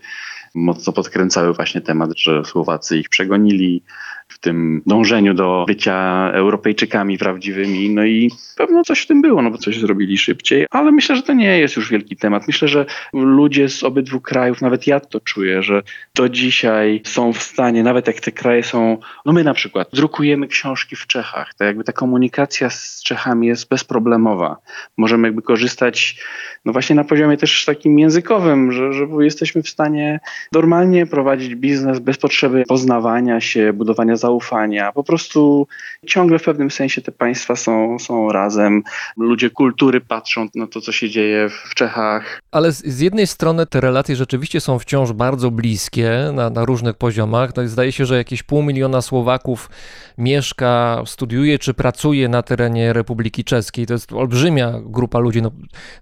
mocno podkręcały właśnie temat, że Słowacy ich przegonili w tym dążeniu do bycia Europejczykami prawdziwymi. No i pewno coś w tym było, no bo coś zrobili szybciej, ale myślę, że to nie jest już wielki temat. Myślę, że ludzie z obydwu krajów, nawet ja to czuję, że do dzisiaj są w stanie, nawet jak te kraje są, no my na przykład drukujemy książki w Czechach, to jakby ta komunikacja z Czechami jest bezproblemowa. Możemy jakby korzystać, no właśnie na poziomie też takim językowym, że, że jesteśmy w stanie normalnie prowadzić biznes bez potrzeby poznawania się, budowania zaufania. Po prostu ciągle w pewnym sensie te państwa są, są razem. Ludzie kultury patrzą na to, co się dzieje w Czechach. Ale z, z jednej strony te relacje rzeczywiście są wciąż bardzo bliskie na, na różnych poziomach. No zdaje się, że jakieś pół miliona Słowaków mieszka, studiuje czy pracuje na terenie Republiki Czeskiej. To jest olbrzymia grupa ludzi. No,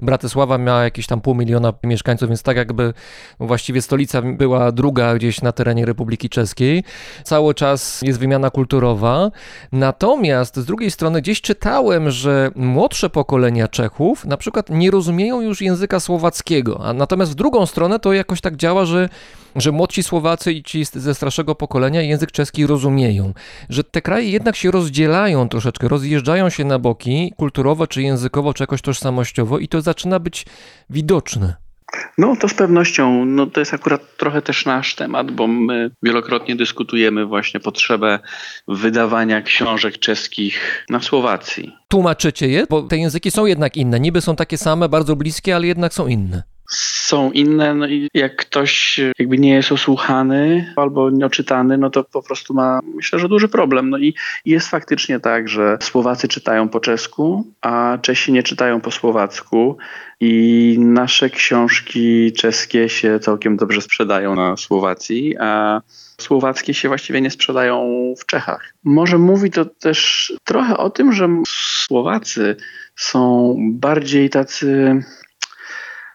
Bratysława miała jakieś tam pół miliona mieszkańców, więc tak jakby właściwie stolica była druga gdzieś na terenie Republiki Czeskiej. Cały czas jest wymiana kulturowa. Natomiast z drugiej strony gdzieś czytałem, że młodsze pokolenia Czechów na przykład nie rozumieją już języka słowackiego, a natomiast w drugą stronę to jakoś tak działa, że że młodsi Słowacy i ci ze starszego pokolenia język czeski rozumieją, że te kraje jednak się rozdzielają troszeczkę, rozjeżdżają się na boki kulturowo, czy językowo, czy jakoś tożsamościowo i to zaczyna być widoczne. No to z pewnością, no to jest akurat trochę też nasz temat, bo my wielokrotnie dyskutujemy właśnie potrzebę wydawania książek czeskich na Słowacji. Tłumaczycie je? Bo te języki są jednak inne, niby są takie same, bardzo bliskie, ale jednak są inne są inne, no i jak ktoś jakby nie jest osłuchany albo nieoczytany, no to po prostu ma, myślę, że duży problem. No i jest faktycznie tak, że Słowacy czytają po czesku, a Czesi nie czytają po słowacku i nasze książki czeskie się całkiem dobrze sprzedają na Słowacji, a słowackie się właściwie nie sprzedają w Czechach. Może mówi to też trochę o tym, że Słowacy są bardziej tacy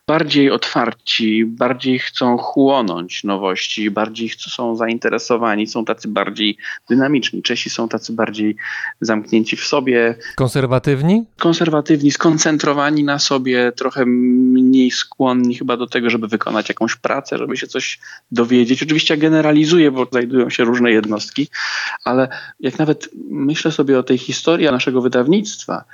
bardziej otwarci, bardziej chcą chłonąć nowości, bardziej są zainteresowani, są tacy bardziej dynamiczni. Czesi są tacy bardziej zamknięci w sobie. Konserwatywni? Konserwatywni, skoncentrowani na sobie, trochę mniej skłonni chyba do tego, żeby wykonać jakąś pracę, żeby się coś dowiedzieć. Oczywiście generalizuję, bo znajdują się różne jednostki, ale jak nawet myślę sobie o tej historii naszego wydawnictwa,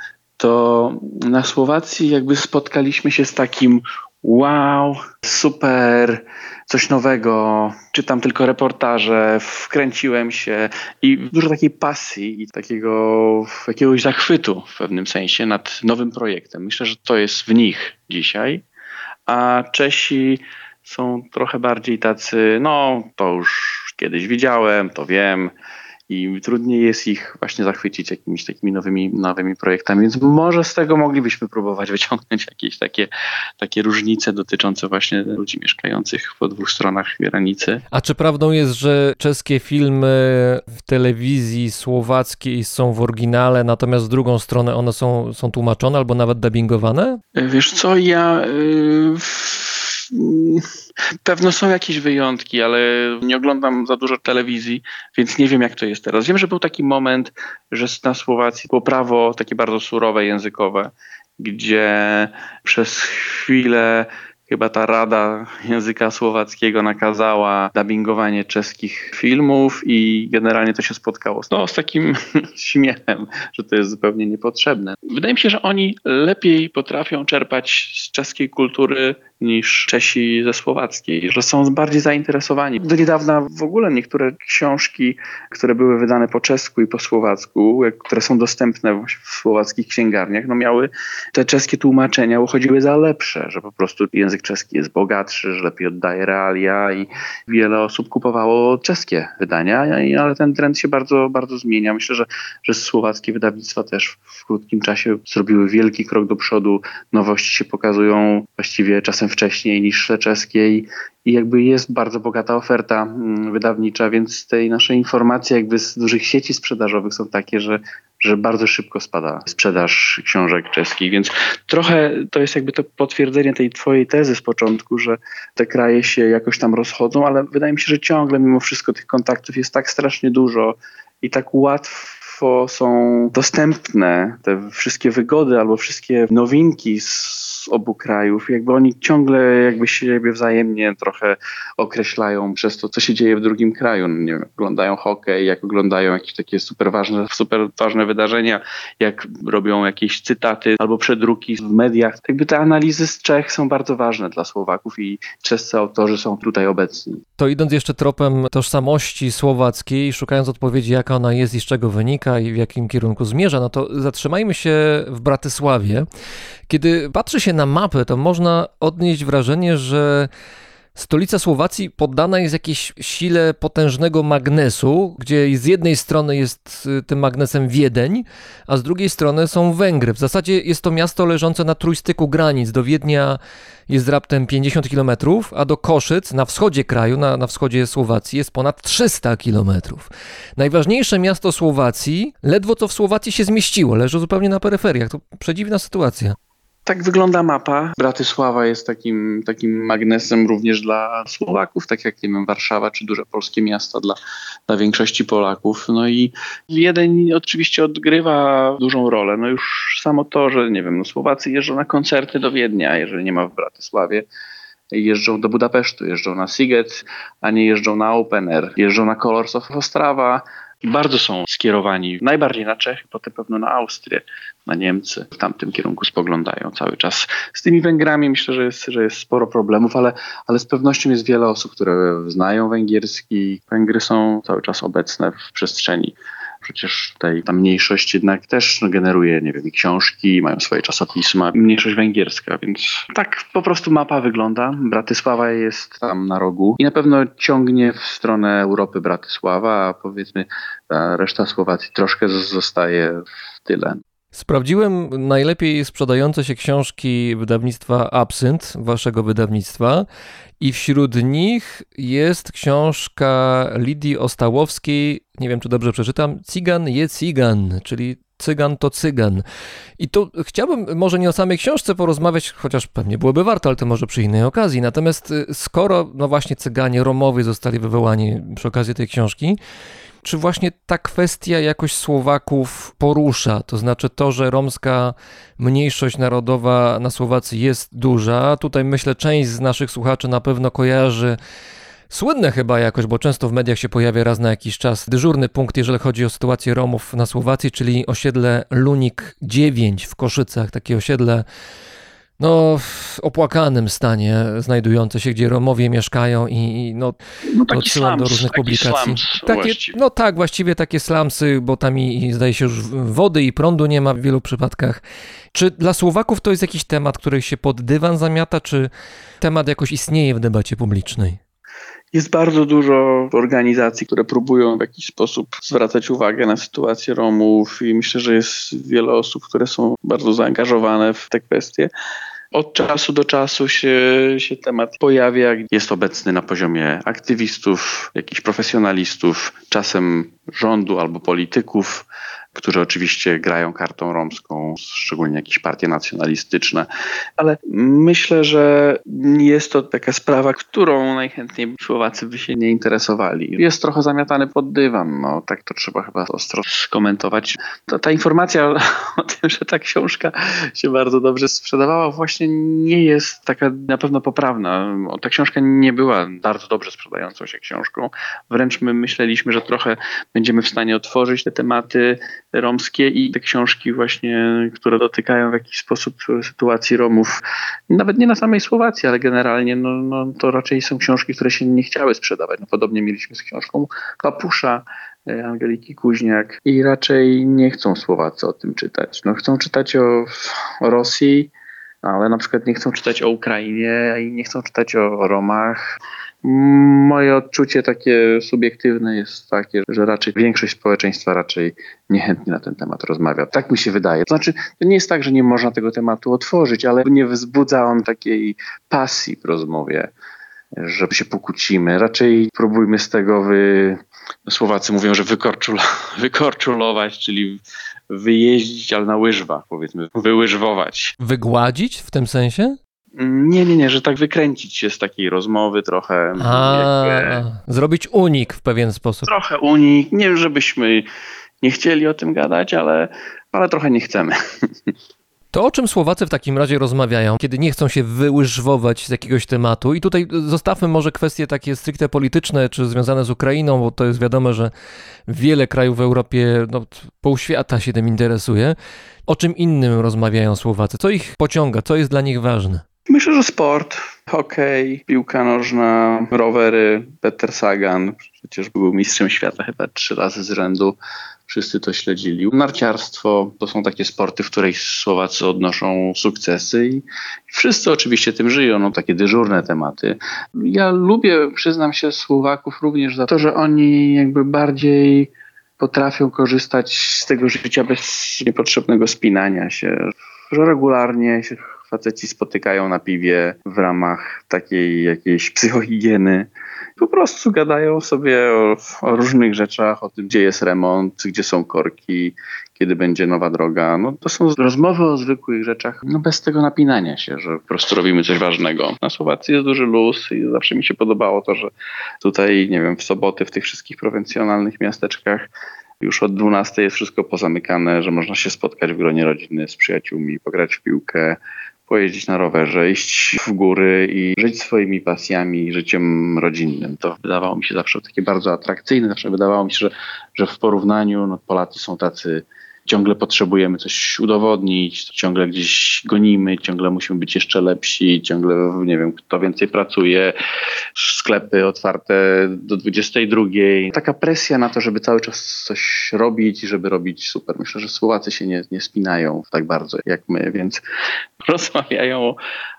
to na Słowacji jakby spotkaliśmy się z takim wow, super, coś nowego. Czytam tylko reportaże, wkręciłem się i dużo takiej pasji i takiego jakiegoś zachwytu w pewnym sensie nad nowym projektem. Myślę, że to jest w nich dzisiaj, a Czesi są trochę bardziej tacy, no to już kiedyś widziałem, to wiem, i trudniej jest ich właśnie zachwycić jakimiś takimi nowymi, nowymi projektami, więc może z tego moglibyśmy próbować wyciągnąć jakieś takie, takie różnice dotyczące właśnie ludzi mieszkających po dwóch stronach granicy. A czy prawdą jest, że czeskie filmy w telewizji słowackiej są w oryginale, natomiast z drugą stronę one są, są tłumaczone albo nawet dubbingowane? Wiesz co, ja... Yy, Pewno są jakieś wyjątki, ale nie oglądam za dużo telewizji, więc nie wiem jak to jest teraz. Wiem, że był taki moment, że na Słowacji było prawo takie bardzo surowe językowe, gdzie przez chwilę chyba ta Rada Języka Słowackiego nakazała dubbingowanie czeskich filmów i generalnie to się spotkało no, z takim śmiechem, że to jest zupełnie niepotrzebne. Wydaje mi się, że oni lepiej potrafią czerpać z czeskiej kultury niż Czesi ze słowackiej, że są bardziej zainteresowani. Do niedawna w ogóle niektóre książki, które były wydane po czesku i po słowacku, które są dostępne w słowackich księgarniach, no miały te czeskie tłumaczenia uchodziły za lepsze, że po prostu język czeski jest bogatszy, że lepiej oddaje realia i wiele osób kupowało czeskie wydania, ale ten trend się bardzo, bardzo zmienia. Myślę, że, że słowackie wydawnictwa też w krótkim czasie zrobiły wielki krok do przodu. Nowości się pokazują właściwie czasem wcześniej niż te czeskie i, jakby jest bardzo bogata oferta mm, wydawnicza, więc te nasze informacje jakby z dużych sieci sprzedażowych są takie, że, że bardzo szybko spada sprzedaż książek czeskich, więc trochę to jest jakby to potwierdzenie tej twojej tezy z początku, że te kraje się jakoś tam rozchodzą, ale wydaje mi się, że ciągle mimo wszystko tych kontaktów jest tak strasznie dużo i tak łatwo są dostępne te wszystkie wygody albo wszystkie nowinki z obu krajów. Jakby oni ciągle jakby siebie wzajemnie trochę określają przez to, co się dzieje w drugim kraju. No nie wiem, oglądają hokej, jak oglądają jakieś takie super ważne, super ważne wydarzenia, jak robią jakieś cytaty albo przedruki w mediach. Jakby te analizy z Czech są bardzo ważne dla Słowaków i czescy autorzy są tutaj obecni. To idąc jeszcze tropem tożsamości słowackiej, szukając odpowiedzi, jaka ona jest i z czego wynika i w jakim kierunku zmierza, no to zatrzymajmy się w Bratysławie. Kiedy patrzy się na mapę, to można odnieść wrażenie, że Stolica Słowacji poddana jest jakiejś sile potężnego magnesu, gdzie z jednej strony jest y, tym magnesem Wiedeń, a z drugiej strony są Węgry. W zasadzie jest to miasto leżące na trójstyku granic. Do Wiednia jest raptem 50 km, a do Koszyc na wschodzie kraju, na, na wschodzie Słowacji jest ponad 300 km. Najważniejsze miasto Słowacji ledwo co w Słowacji się zmieściło, leży zupełnie na peryferiach. To przedziwna sytuacja. Tak wygląda mapa. Bratysława jest takim, takim magnesem również dla Słowaków, tak jak nie wiem, Warszawa czy duże polskie miasta dla, dla większości Polaków. No i Wiedeń oczywiście odgrywa dużą rolę. No już samo to, że nie wiem, no Słowacy jeżdżą na koncerty do Wiednia, jeżeli nie ma w Bratysławie jeżdżą do Budapesztu, jeżdżą na Siget, a nie jeżdżą na Open Air, jeżdżą na Colors of Ostrawa, i bardzo są skierowani najbardziej na Czechy, potem pewno na Austrię, na Niemcy. W tamtym kierunku spoglądają cały czas. Z tymi Węgrami myślę, że jest, że jest sporo problemów, ale, ale z pewnością jest wiele osób, które znają węgierski. Węgry są cały czas obecne w przestrzeni Przecież tutaj ta mniejszość jednak też no, generuje, nie wiem, i książki, mają swoje czasopisma, mniejszość węgierska, więc tak po prostu mapa wygląda. Bratysława jest tam na rogu i na pewno ciągnie w stronę Europy Bratysława, a powiedzmy ta reszta Słowacji troszkę zostaje w tyle. Sprawdziłem najlepiej sprzedające się książki wydawnictwa Absynt, waszego wydawnictwa, i wśród nich jest książka Lidii Ostałowskiej, nie wiem czy dobrze przeczytam, Cigan je Cigan, czyli Cygan to Cygan. I tu chciałbym może nie o samej książce porozmawiać, chociaż pewnie byłoby warto, ale to może przy innej okazji. Natomiast y, skoro, no właśnie, Cyganie, Romowie zostali wywołani przy okazji tej książki, czy właśnie ta kwestia jakoś Słowaków porusza? To znaczy to, że romska mniejszość narodowa na Słowacji jest duża. Tutaj myślę, część z naszych słuchaczy na pewno kojarzy Słynne chyba jakoś, bo często w mediach się pojawia raz na jakiś czas dyżurny punkt, jeżeli chodzi o sytuację Romów na Słowacji, czyli osiedle Lunik 9 w Koszycach, takie osiedle no, w opłakanym stanie znajdujące się, gdzie Romowie mieszkają i, i no, no slums, do różnych publikacji. Takie, no tak, właściwie takie slumsy, bo tam i, i zdaje się już wody i prądu nie ma w wielu przypadkach. Czy dla Słowaków to jest jakiś temat, który się pod dywan zamiata, czy temat jakoś istnieje w debacie publicznej? Jest bardzo dużo organizacji, które próbują w jakiś sposób zwracać uwagę na sytuację Romów i myślę, że jest wiele osób, które są bardzo zaangażowane w te kwestie. Od czasu do czasu się, się temat pojawia, jest obecny na poziomie aktywistów, jakichś profesjonalistów, czasem rządu albo polityków którzy oczywiście grają kartą romską, szczególnie jakieś partie nacjonalistyczne, ale myślę, że jest to taka sprawa, którą najchętniej Słowacy by się nie interesowali. Jest trochę zamiatany pod dywan, no tak to trzeba chyba ostro skomentować. To, ta informacja o tym, że ta książka się bardzo dobrze sprzedawała, właśnie nie jest taka na pewno poprawna. Ta książka nie była bardzo dobrze sprzedającą się książką. Wręcz my myśleliśmy, że trochę będziemy w stanie otworzyć te tematy romskie i te książki właśnie, które dotykają w jakiś sposób sytuacji Romów, nawet nie na samej Słowacji, ale generalnie no, no, to raczej są książki, które się nie chciały sprzedawać. No, podobnie mieliśmy z książką Papusza, e, Angeliki Kuźniak i raczej nie chcą Słowacy o tym czytać. No, chcą czytać o, o Rosji, ale na przykład nie chcą czytać o Ukrainie i nie chcą czytać o Romach. Moje odczucie takie subiektywne jest takie, że raczej większość społeczeństwa raczej niechętnie na ten temat rozmawia. Tak mi się wydaje. To znaczy, to nie jest tak, że nie można tego tematu otworzyć, ale nie wzbudza on takiej pasji w rozmowie, że się pokłócimy. Raczej próbujmy z tego wy... Słowacy mówią, że wykorczula, wykorczulować, czyli wyjeździć, ale na łyżwach, powiedzmy, wyłyżwować. Wygładzić w tym sensie? Nie, nie, nie, że tak wykręcić się z takiej rozmowy trochę. A, jakby, zrobić unik w pewien sposób. trochę unik. Nie, żebyśmy nie chcieli o tym gadać, ale, ale trochę nie chcemy. To o czym Słowacy w takim razie rozmawiają, kiedy nie chcą się wyłyżwować z jakiegoś tematu? I tutaj zostawmy może kwestie takie stricte polityczne, czy związane z Ukrainą, bo to jest wiadome, że wiele krajów w Europie, no, pół świata się tym interesuje. O czym innym rozmawiają Słowacy? Co ich pociąga? Co jest dla nich ważne? Myślę, że sport, hokej, piłka nożna, rowery. Peter Sagan przecież był mistrzem świata chyba trzy razy z rzędu. Wszyscy to śledzili. Narciarstwo to są takie sporty, w których Słowacy odnoszą sukcesy i wszyscy oczywiście tym żyją, no takie dyżurne tematy. Ja lubię, przyznam się, Słowaków również za to, że oni jakby bardziej potrafią korzystać z tego życia bez niepotrzebnego spinania się, że regularnie się faceci spotykają na piwie w ramach takiej jakiejś psychohigieny. Po prostu gadają sobie o, o, różnych rzeczach, o tym, gdzie jest remont, gdzie są korki, kiedy będzie nowa droga. No, to są rozmowy o zwykłych rzeczach, no bez tego napinania się, że po prostu robimy coś ważnego. Na Słowacji jest duży luz i zawsze mi się podobało to, że tutaj, nie wiem, w soboty w tych wszystkich prowincjonalnych miasteczkach już od 12 jest wszystko pozamykane, że można się spotkać w gronie rodziny z przyjaciółmi, pograć w piłkę, pojeździć na rowerze, iść w góry i żyć swoimi pasjami, życiem rodzinnym. To wydawało mi się zawsze takie bardzo atrakcyjne. Zawsze wydawało mi się, że, że w porównaniu no, Polacy są tacy ciągle potrzebujemy coś udowodnić, ciągle gdzieś gonimy, ciągle musimy być jeszcze lepsi, ciągle, nie wiem, kto więcej pracuje, sklepy otwarte do 22. Taka presja na to, żeby cały czas coś robić, żeby robić super. Myślę, że Słowacy się nie, nie spinają tak bardzo jak my, więc rozmawiają o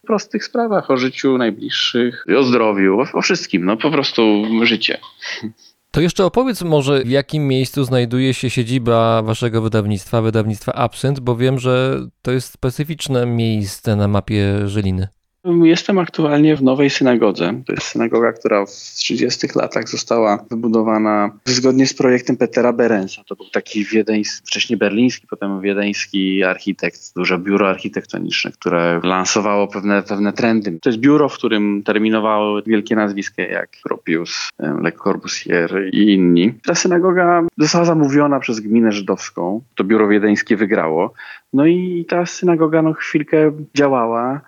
prostych sprawach, o życiu najbliższych, o zdrowiu, o, o wszystkim, no po prostu życie. To jeszcze opowiedz może, w jakim miejscu znajduje się siedziba waszego wydawnictwa, wydawnictwa Absynt, bo wiem, że to jest specyficzne miejsce na mapie Żeliny. Jestem aktualnie w nowej synagodze. To jest synagoga, która w 30 latach została wybudowana zgodnie z projektem Petera Berensa. To był taki wiedeński, wcześniej berliński, potem wiedeński architekt, duże biuro architektoniczne, które lansowało pewne, pewne trendy. To jest biuro, w którym terminowały wielkie nazwiska jak Gropius, Le Corbusier i inni. Ta synagoga została zamówiona przez gminę żydowską. To biuro wiedeńskie wygrało. No i ta synagoga no, chwilkę działała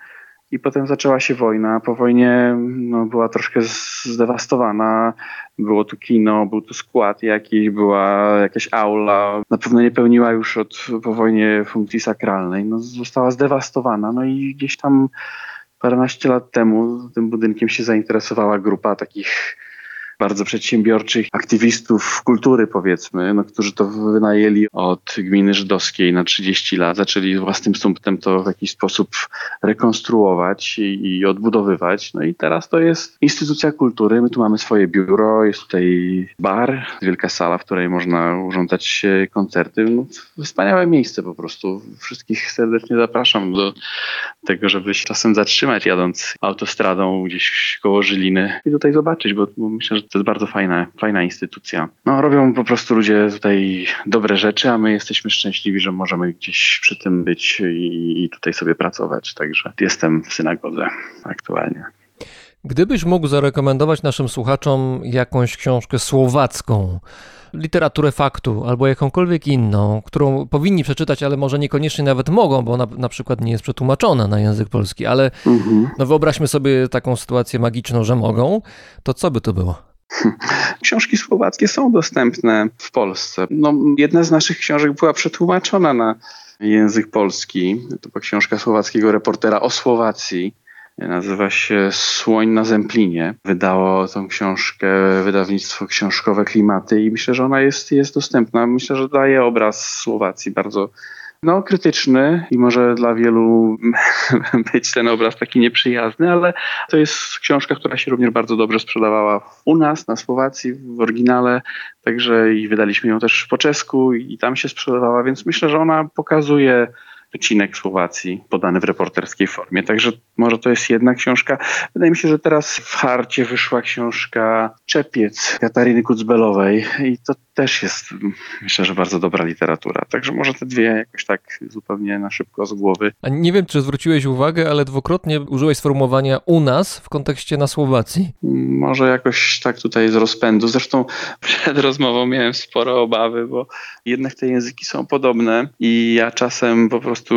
i potem zaczęła się wojna. Po wojnie no, była troszkę zdewastowana. Było tu kino, był tu skład jakiś, była jakaś aula. Na pewno nie pełniła już od, po wojnie funkcji sakralnej. No, została zdewastowana. No i gdzieś tam paręnaście lat temu tym budynkiem się zainteresowała grupa takich bardzo przedsiębiorczych aktywistów kultury, powiedzmy, no, którzy to wynajęli od gminy żydowskiej na 30 lat. Zaczęli własnym sumptem to w jakiś sposób rekonstruować i, i odbudowywać. No i teraz to jest instytucja kultury. My tu mamy swoje biuro, jest tutaj bar, wielka sala, w której można urządzać koncerty. No, wspaniałe miejsce po prostu. Wszystkich serdecznie zapraszam do tego, żeby się czasem zatrzymać jadąc autostradą gdzieś koło Żyliny i tutaj zobaczyć, bo, myślę, że to jest bardzo fajna, fajna instytucja. No, robią po prostu ludzie tutaj dobre rzeczy, a my jesteśmy szczęśliwi, że możemy gdzieś przy tym być i, i tutaj sobie pracować. Także jestem w synagodze aktualnie. Gdybyś mógł zarekomendować naszym słuchaczom jakąś książkę słowacką, literaturę faktu albo jakąkolwiek inną, którą powinni przeczytać, ale może niekoniecznie nawet mogą, bo na, na przykład nie jest przetłumaczona na język polski, ale mhm. no wyobraźmy sobie taką sytuację magiczną, że mogą, to co by to było? Książki słowackie są dostępne w Polsce. No, jedna z naszych książek była przetłumaczona na język polski. To była książka słowackiego reportera o Słowacji. Nazywa się Słoń na Zemplinie. Wydało tą książkę wydawnictwo książkowe Klimaty i myślę, że ona jest, jest dostępna. Myślę, że daje obraz Słowacji bardzo no, krytyczny i może dla wielu być ten obraz taki nieprzyjazny, ale to jest książka, która się również bardzo dobrze sprzedawała u nas, na Słowacji, w oryginale, także i wydaliśmy ją też po czesku i tam się sprzedawała, więc myślę, że ona pokazuje wycinek Słowacji podany w reporterskiej formie. Także może to jest jedna książka. Wydaje mi się, że teraz w Harcie wyszła książka Czepiec Kataryny Kucbelowej i to też jest myślę, że bardzo dobra literatura. Także może te dwie jakoś tak zupełnie na szybko z głowy. A nie wiem, czy zwróciłeś uwagę, ale dwukrotnie użyłeś sformułowania u nas w kontekście na Słowacji. Może jakoś tak tutaj z rozpędu. Zresztą przed rozmową miałem sporo obawy, bo jednak te języki są podobne i ja czasem po prostu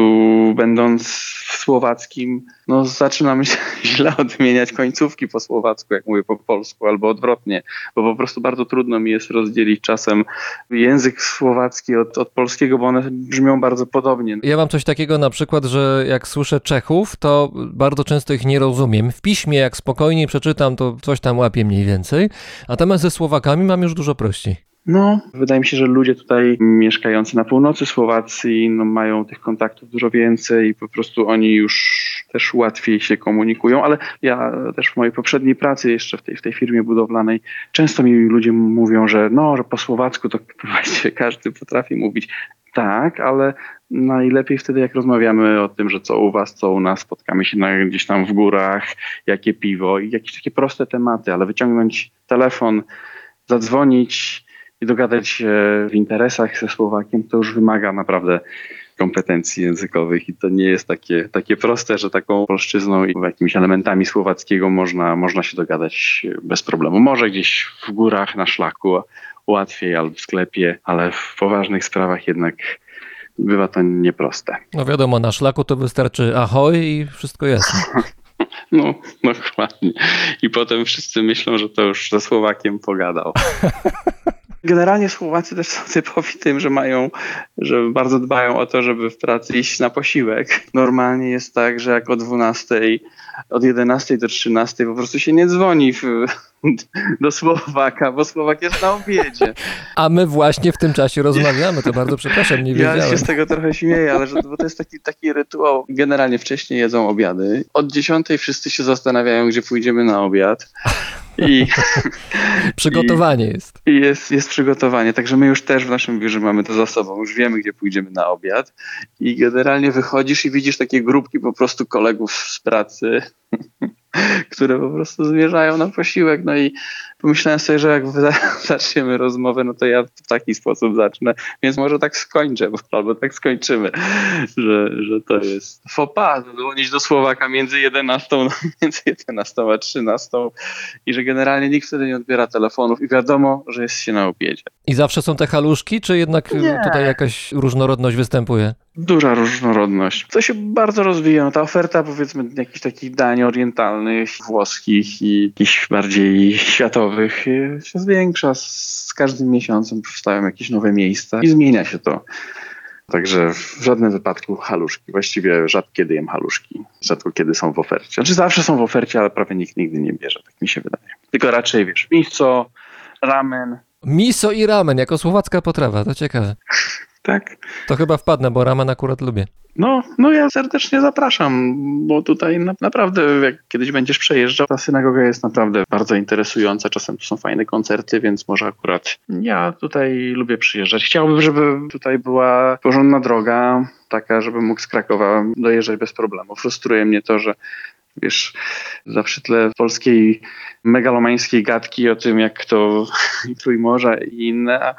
będąc w słowackim, no zaczynam źle odmieniać końcówki po słowacku, jak mówię po polsku, albo odwrotnie, bo po prostu bardzo trudno mi jest rozdzielić czasem język słowacki od, od polskiego, bo one brzmią bardzo podobnie. Ja mam coś takiego na przykład, że jak słyszę Czechów, to bardzo często ich nie rozumiem. W piśmie, jak spokojnie przeczytam, to coś tam łapię mniej więcej. Natomiast ze Słowakami mam już dużo prościej. No, wydaje mi się, że ludzie tutaj mieszkający na północy Słowacji no, mają tych kontaktów dużo więcej i po prostu oni już też łatwiej się komunikują, ale ja też w mojej poprzedniej pracy jeszcze w tej, w tej firmie budowlanej często mi ludzie mówią, że no, że po słowacku to właściwie każdy potrafi mówić. Tak, ale najlepiej wtedy, jak rozmawiamy o tym, że co u was, co u nas, spotkamy się na, gdzieś tam w górach, jakie piwo i jakieś takie proste tematy, ale wyciągnąć telefon, zadzwonić, i dogadać się w interesach ze Słowakiem, to już wymaga naprawdę kompetencji językowych i to nie jest takie, takie proste, że taką polszczyzną i jakimiś elementami słowackiego można, można się dogadać bez problemu. Może gdzieś w górach, na szlaku łatwiej albo w sklepie, ale w poważnych sprawach jednak bywa to nieproste. No wiadomo, na szlaku to wystarczy ahoj i wszystko jasne. No, dokładnie. I potem wszyscy myślą, że to już ze Słowakiem pogadał. Generalnie Słowacy też są typowi tym, że mają, że bardzo dbają o to, żeby w pracy iść na posiłek. Normalnie jest tak, że jak o 12, od 11 do 13 po prostu się nie dzwoni w, do Słowaka, bo Słowak jest na obiedzie. A my właśnie w tym czasie rozmawiamy, to bardzo przepraszam, nie wiedziałem. Ja się z tego trochę śmieję, ale że, bo to jest taki, taki rytuał. Generalnie wcześniej jedzą obiady. Od 10 wszyscy się zastanawiają, gdzie pójdziemy na obiad. I, przygotowanie i, jest. I jest. Jest przygotowanie, także my już też w naszym biurze mamy to za sobą, już wiemy, gdzie pójdziemy na obiad i generalnie wychodzisz i widzisz takie grupki po prostu kolegów z pracy, które po prostu zmierzają na posiłek, no i pomyślałem sobie, że jak zaczniemy rozmowę, no to ja w taki sposób zacznę, więc może tak skończę, albo tak skończymy, że, że to jest fopa, dzwonić do Słowaka między 11, no, między 11 a 13 i że generalnie nikt wtedy nie odbiera telefonów i wiadomo, że jest się na obiedzie. I zawsze są te haluszki, czy jednak Nie. tutaj jakaś różnorodność występuje? Duża różnorodność. To się bardzo rozwija. No, ta oferta powiedzmy jakichś takich dań orientalnych, włoskich i jakichś bardziej światowych się zwiększa. Z każdym miesiącem powstają jakieś nowe miejsca i zmienia się to. Także w żadnym wypadku haluszki. Właściwie rzadko kiedy jem haluszki. Rzadko kiedy są w ofercie. Znaczy zawsze są w ofercie, ale prawie nikt nigdy nie bierze, tak mi się wydaje. Tylko raczej wiesz, miso, ramen. Miso i ramen jako słowacka potrawa, to ciekawe. Tak. To chyba wpadnę, bo ramen akurat lubię. No, no ja serdecznie zapraszam, bo tutaj na, naprawdę, jak kiedyś będziesz przejeżdżał, ta synagoga jest naprawdę bardzo interesująca. Czasem tu są fajne koncerty, więc może akurat ja tutaj lubię przyjeżdżać. Chciałbym, żeby tutaj była porządna droga, taka, żeby mógł z Krakowa dojeżdżać bez problemu. Frustruje mnie to, że wiesz, zawsze tyle polskiej megalomańskiej gadki o tym, jak to Trójmorza i inne,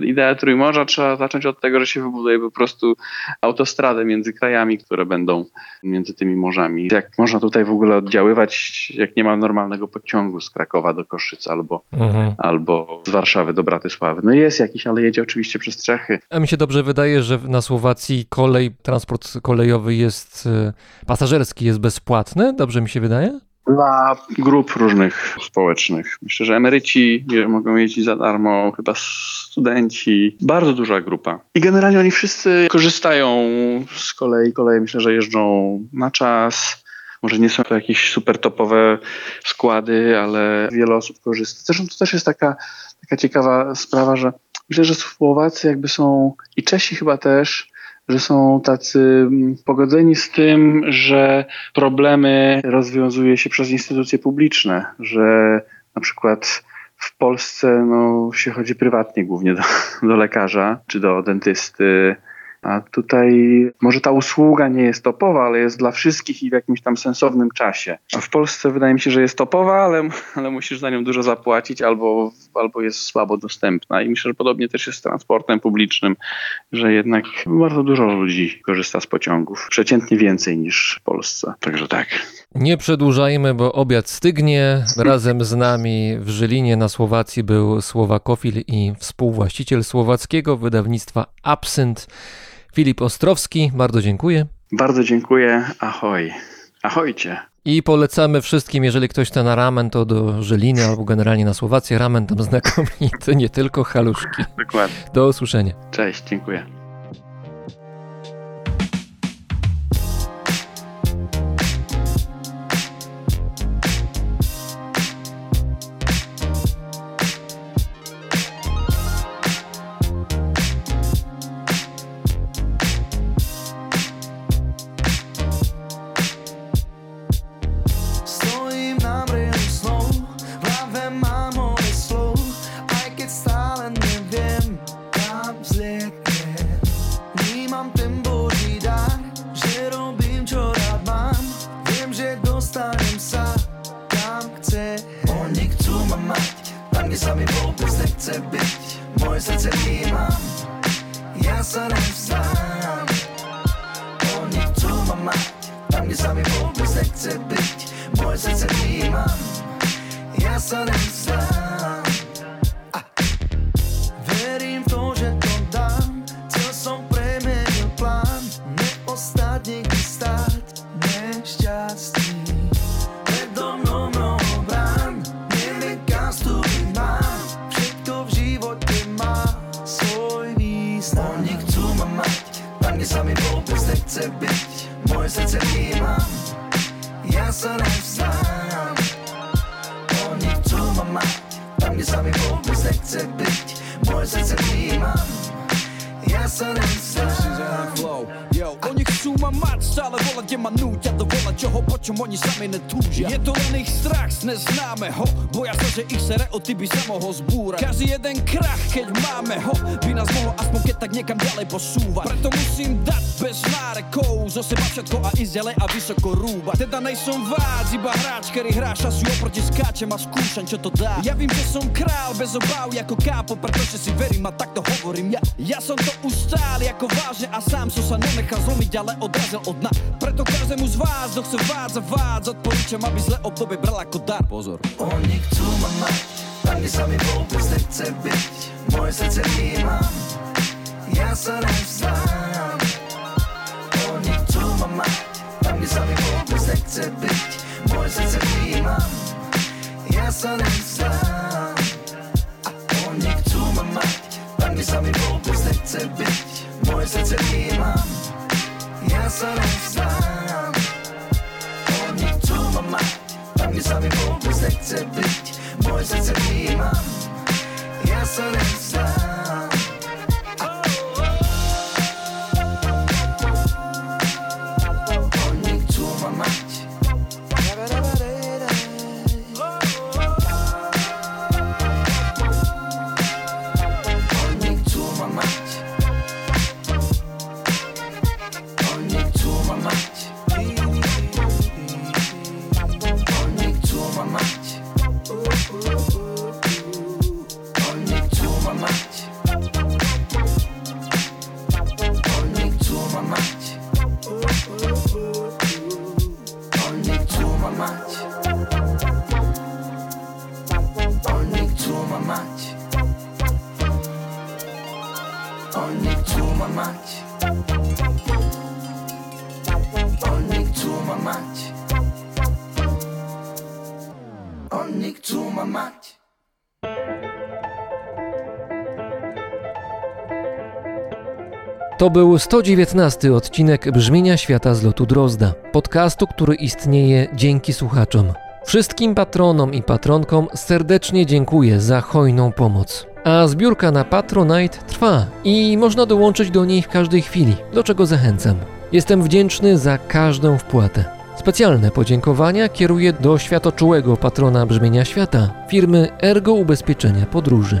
a Idea Trójmorza trzeba zacząć od tego, że się wybuduje po prostu autostradę między krajami, które będą między tymi morzami. Jak można tutaj w ogóle oddziaływać, jak nie ma normalnego pociągu z Krakowa do Koszyc albo, Mhm. albo z Warszawy do Bratysławy. No jest jakiś, ale jedzie oczywiście przez Czechy. A mi się dobrze wydaje, że na Słowacji kolej, transport kolejowy jest, e, pasażerski jest bezpłatny, dobrze mi się wydaje? Dla grup różnych społecznych. Myślę, że emeryci je- mogą jeździć za darmo, chyba studenci, bardzo duża grupa. I generalnie oni wszyscy korzystają z kolei. Koleje myślę, że jeżdżą na czas. Może nie są to jakieś super topowe składy, ale wiele osób korzysta. Zresztą to też jest taka, taka ciekawa sprawa, że myślę, że Słowacy jakby są i Czesi chyba też, że są tacy mm, pogodzeni z tym, że problemy rozwiązuje się przez instytucje publiczne, że na przykład w Polsce no, się chodzi prywatnie głównie do, do lekarza czy do dentysty, a tutaj może ta usługa nie jest topowa, ale jest dla wszystkich i w jakimś tam sensownym czasie. A w Polsce wydaje mi się, że jest topowa, ale, ale musisz za nią dużo zapłacić albo, albo jest słabo dostępna. I myślę, że podobnie też jest z transportem publicznym, że jednak bardzo dużo ludzi korzysta z pociągów. Przeciętnie więcej niż w Polsce. Także tak. Nie przedłużajmy, bo obiad stygnie. Razem z nami w Żylinie na Słowacji był słowakofil i współwłaściciel słowackiego wydawnictwa Absynt, Filip Ostrowski. Bardzo dziękuję. Bardzo dziękuję. Ahoj. Ahojcie. I polecamy wszystkim, jeżeli ktoś chce na ramen, to do Żyliny albo generalnie na Słowację. Ramen tam znakomity, nie tylko haluszki. Dokładnie. Do usłyszenia. Cześć. Dziękuję. Nejsom vás, iba hráč, ktorý hrá šasu oproti skáčem a skúšam, čo to dá. Ja vím, že som král bez obáv ako kápo Pretože si verím a takto hovorím. Ja Ja som to ustál ako vážne a sám som sa nenechal zlomiť, ale odrazil od dna. Preto každému z vás, kto chce vás a vás Odporúčam, aby zlé obdobie bral ako dar. Pozor. Oni chcú ma mať, kde sa mi vôbec nechce byť, moje srdce vnímam, ja sa nevzdám. Oni chcú ma mať, kde sa mi vôbec nechce byť, moje srdce vnímam, ja sa nevzdám. A oni chcú ma mať, tam kde sa mi vôbec nechce byť, moje srdce vnímam, ja sa nevzdám. Oni chcú ma mať, tam kde sa mi vôbec nechce byť, moje srdce vnímam, ja sa nevzdám. To był 119 odcinek Brzmienia Świata z lotu Drozda, podcastu, który istnieje dzięki słuchaczom. Wszystkim patronom i patronkom serdecznie dziękuję za hojną pomoc. A zbiórka na Patronite trwa i można dołączyć do niej w każdej chwili, do czego zachęcam. Jestem wdzięczny za każdą wpłatę. Specjalne podziękowania kieruję do światoczułego patrona brzmienia świata, firmy Ergo Ubezpieczenia Podróży.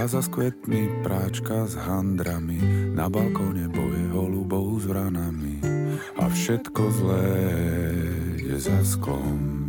Váza s kvetmi, práčka s handrami, na balkóne boje holubov s vranami a všetko zlé je za sklom.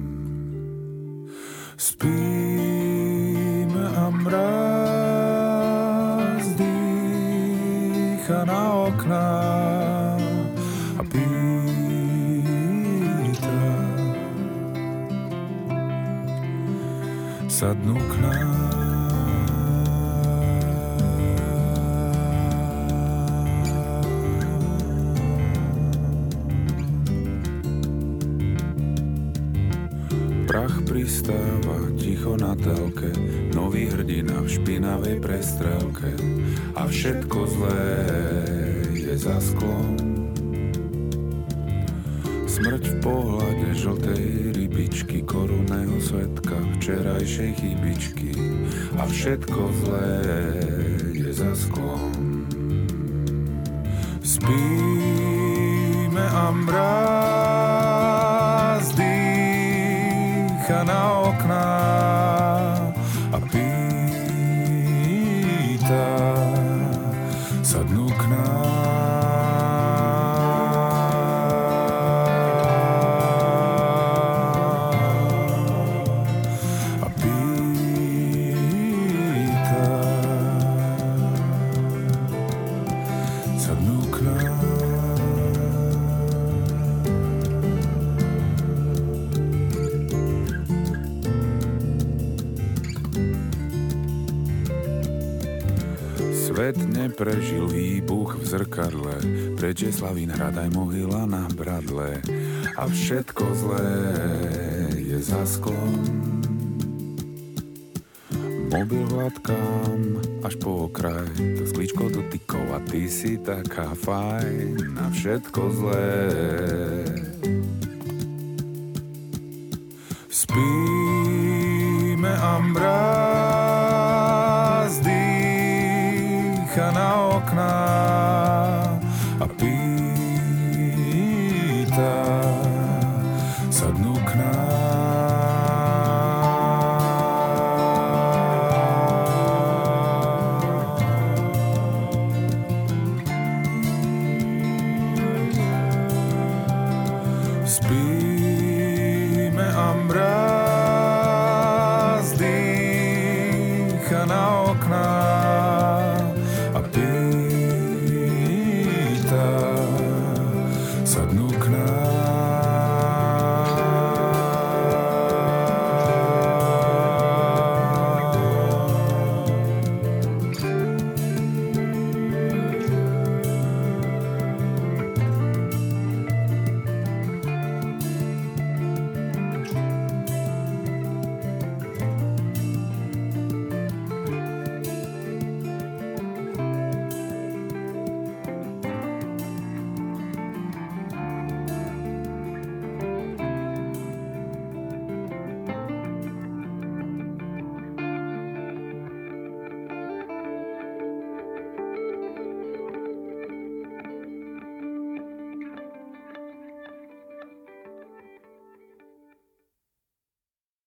Svet neprežil výbuch v zrkadle, preč je Slavín hrad aj mohyla na bradle a všetko zlé je za sklom. Mobil hladkám až po okraj, to sklíčko dotykov a ty si taká fajn na všetko zlé.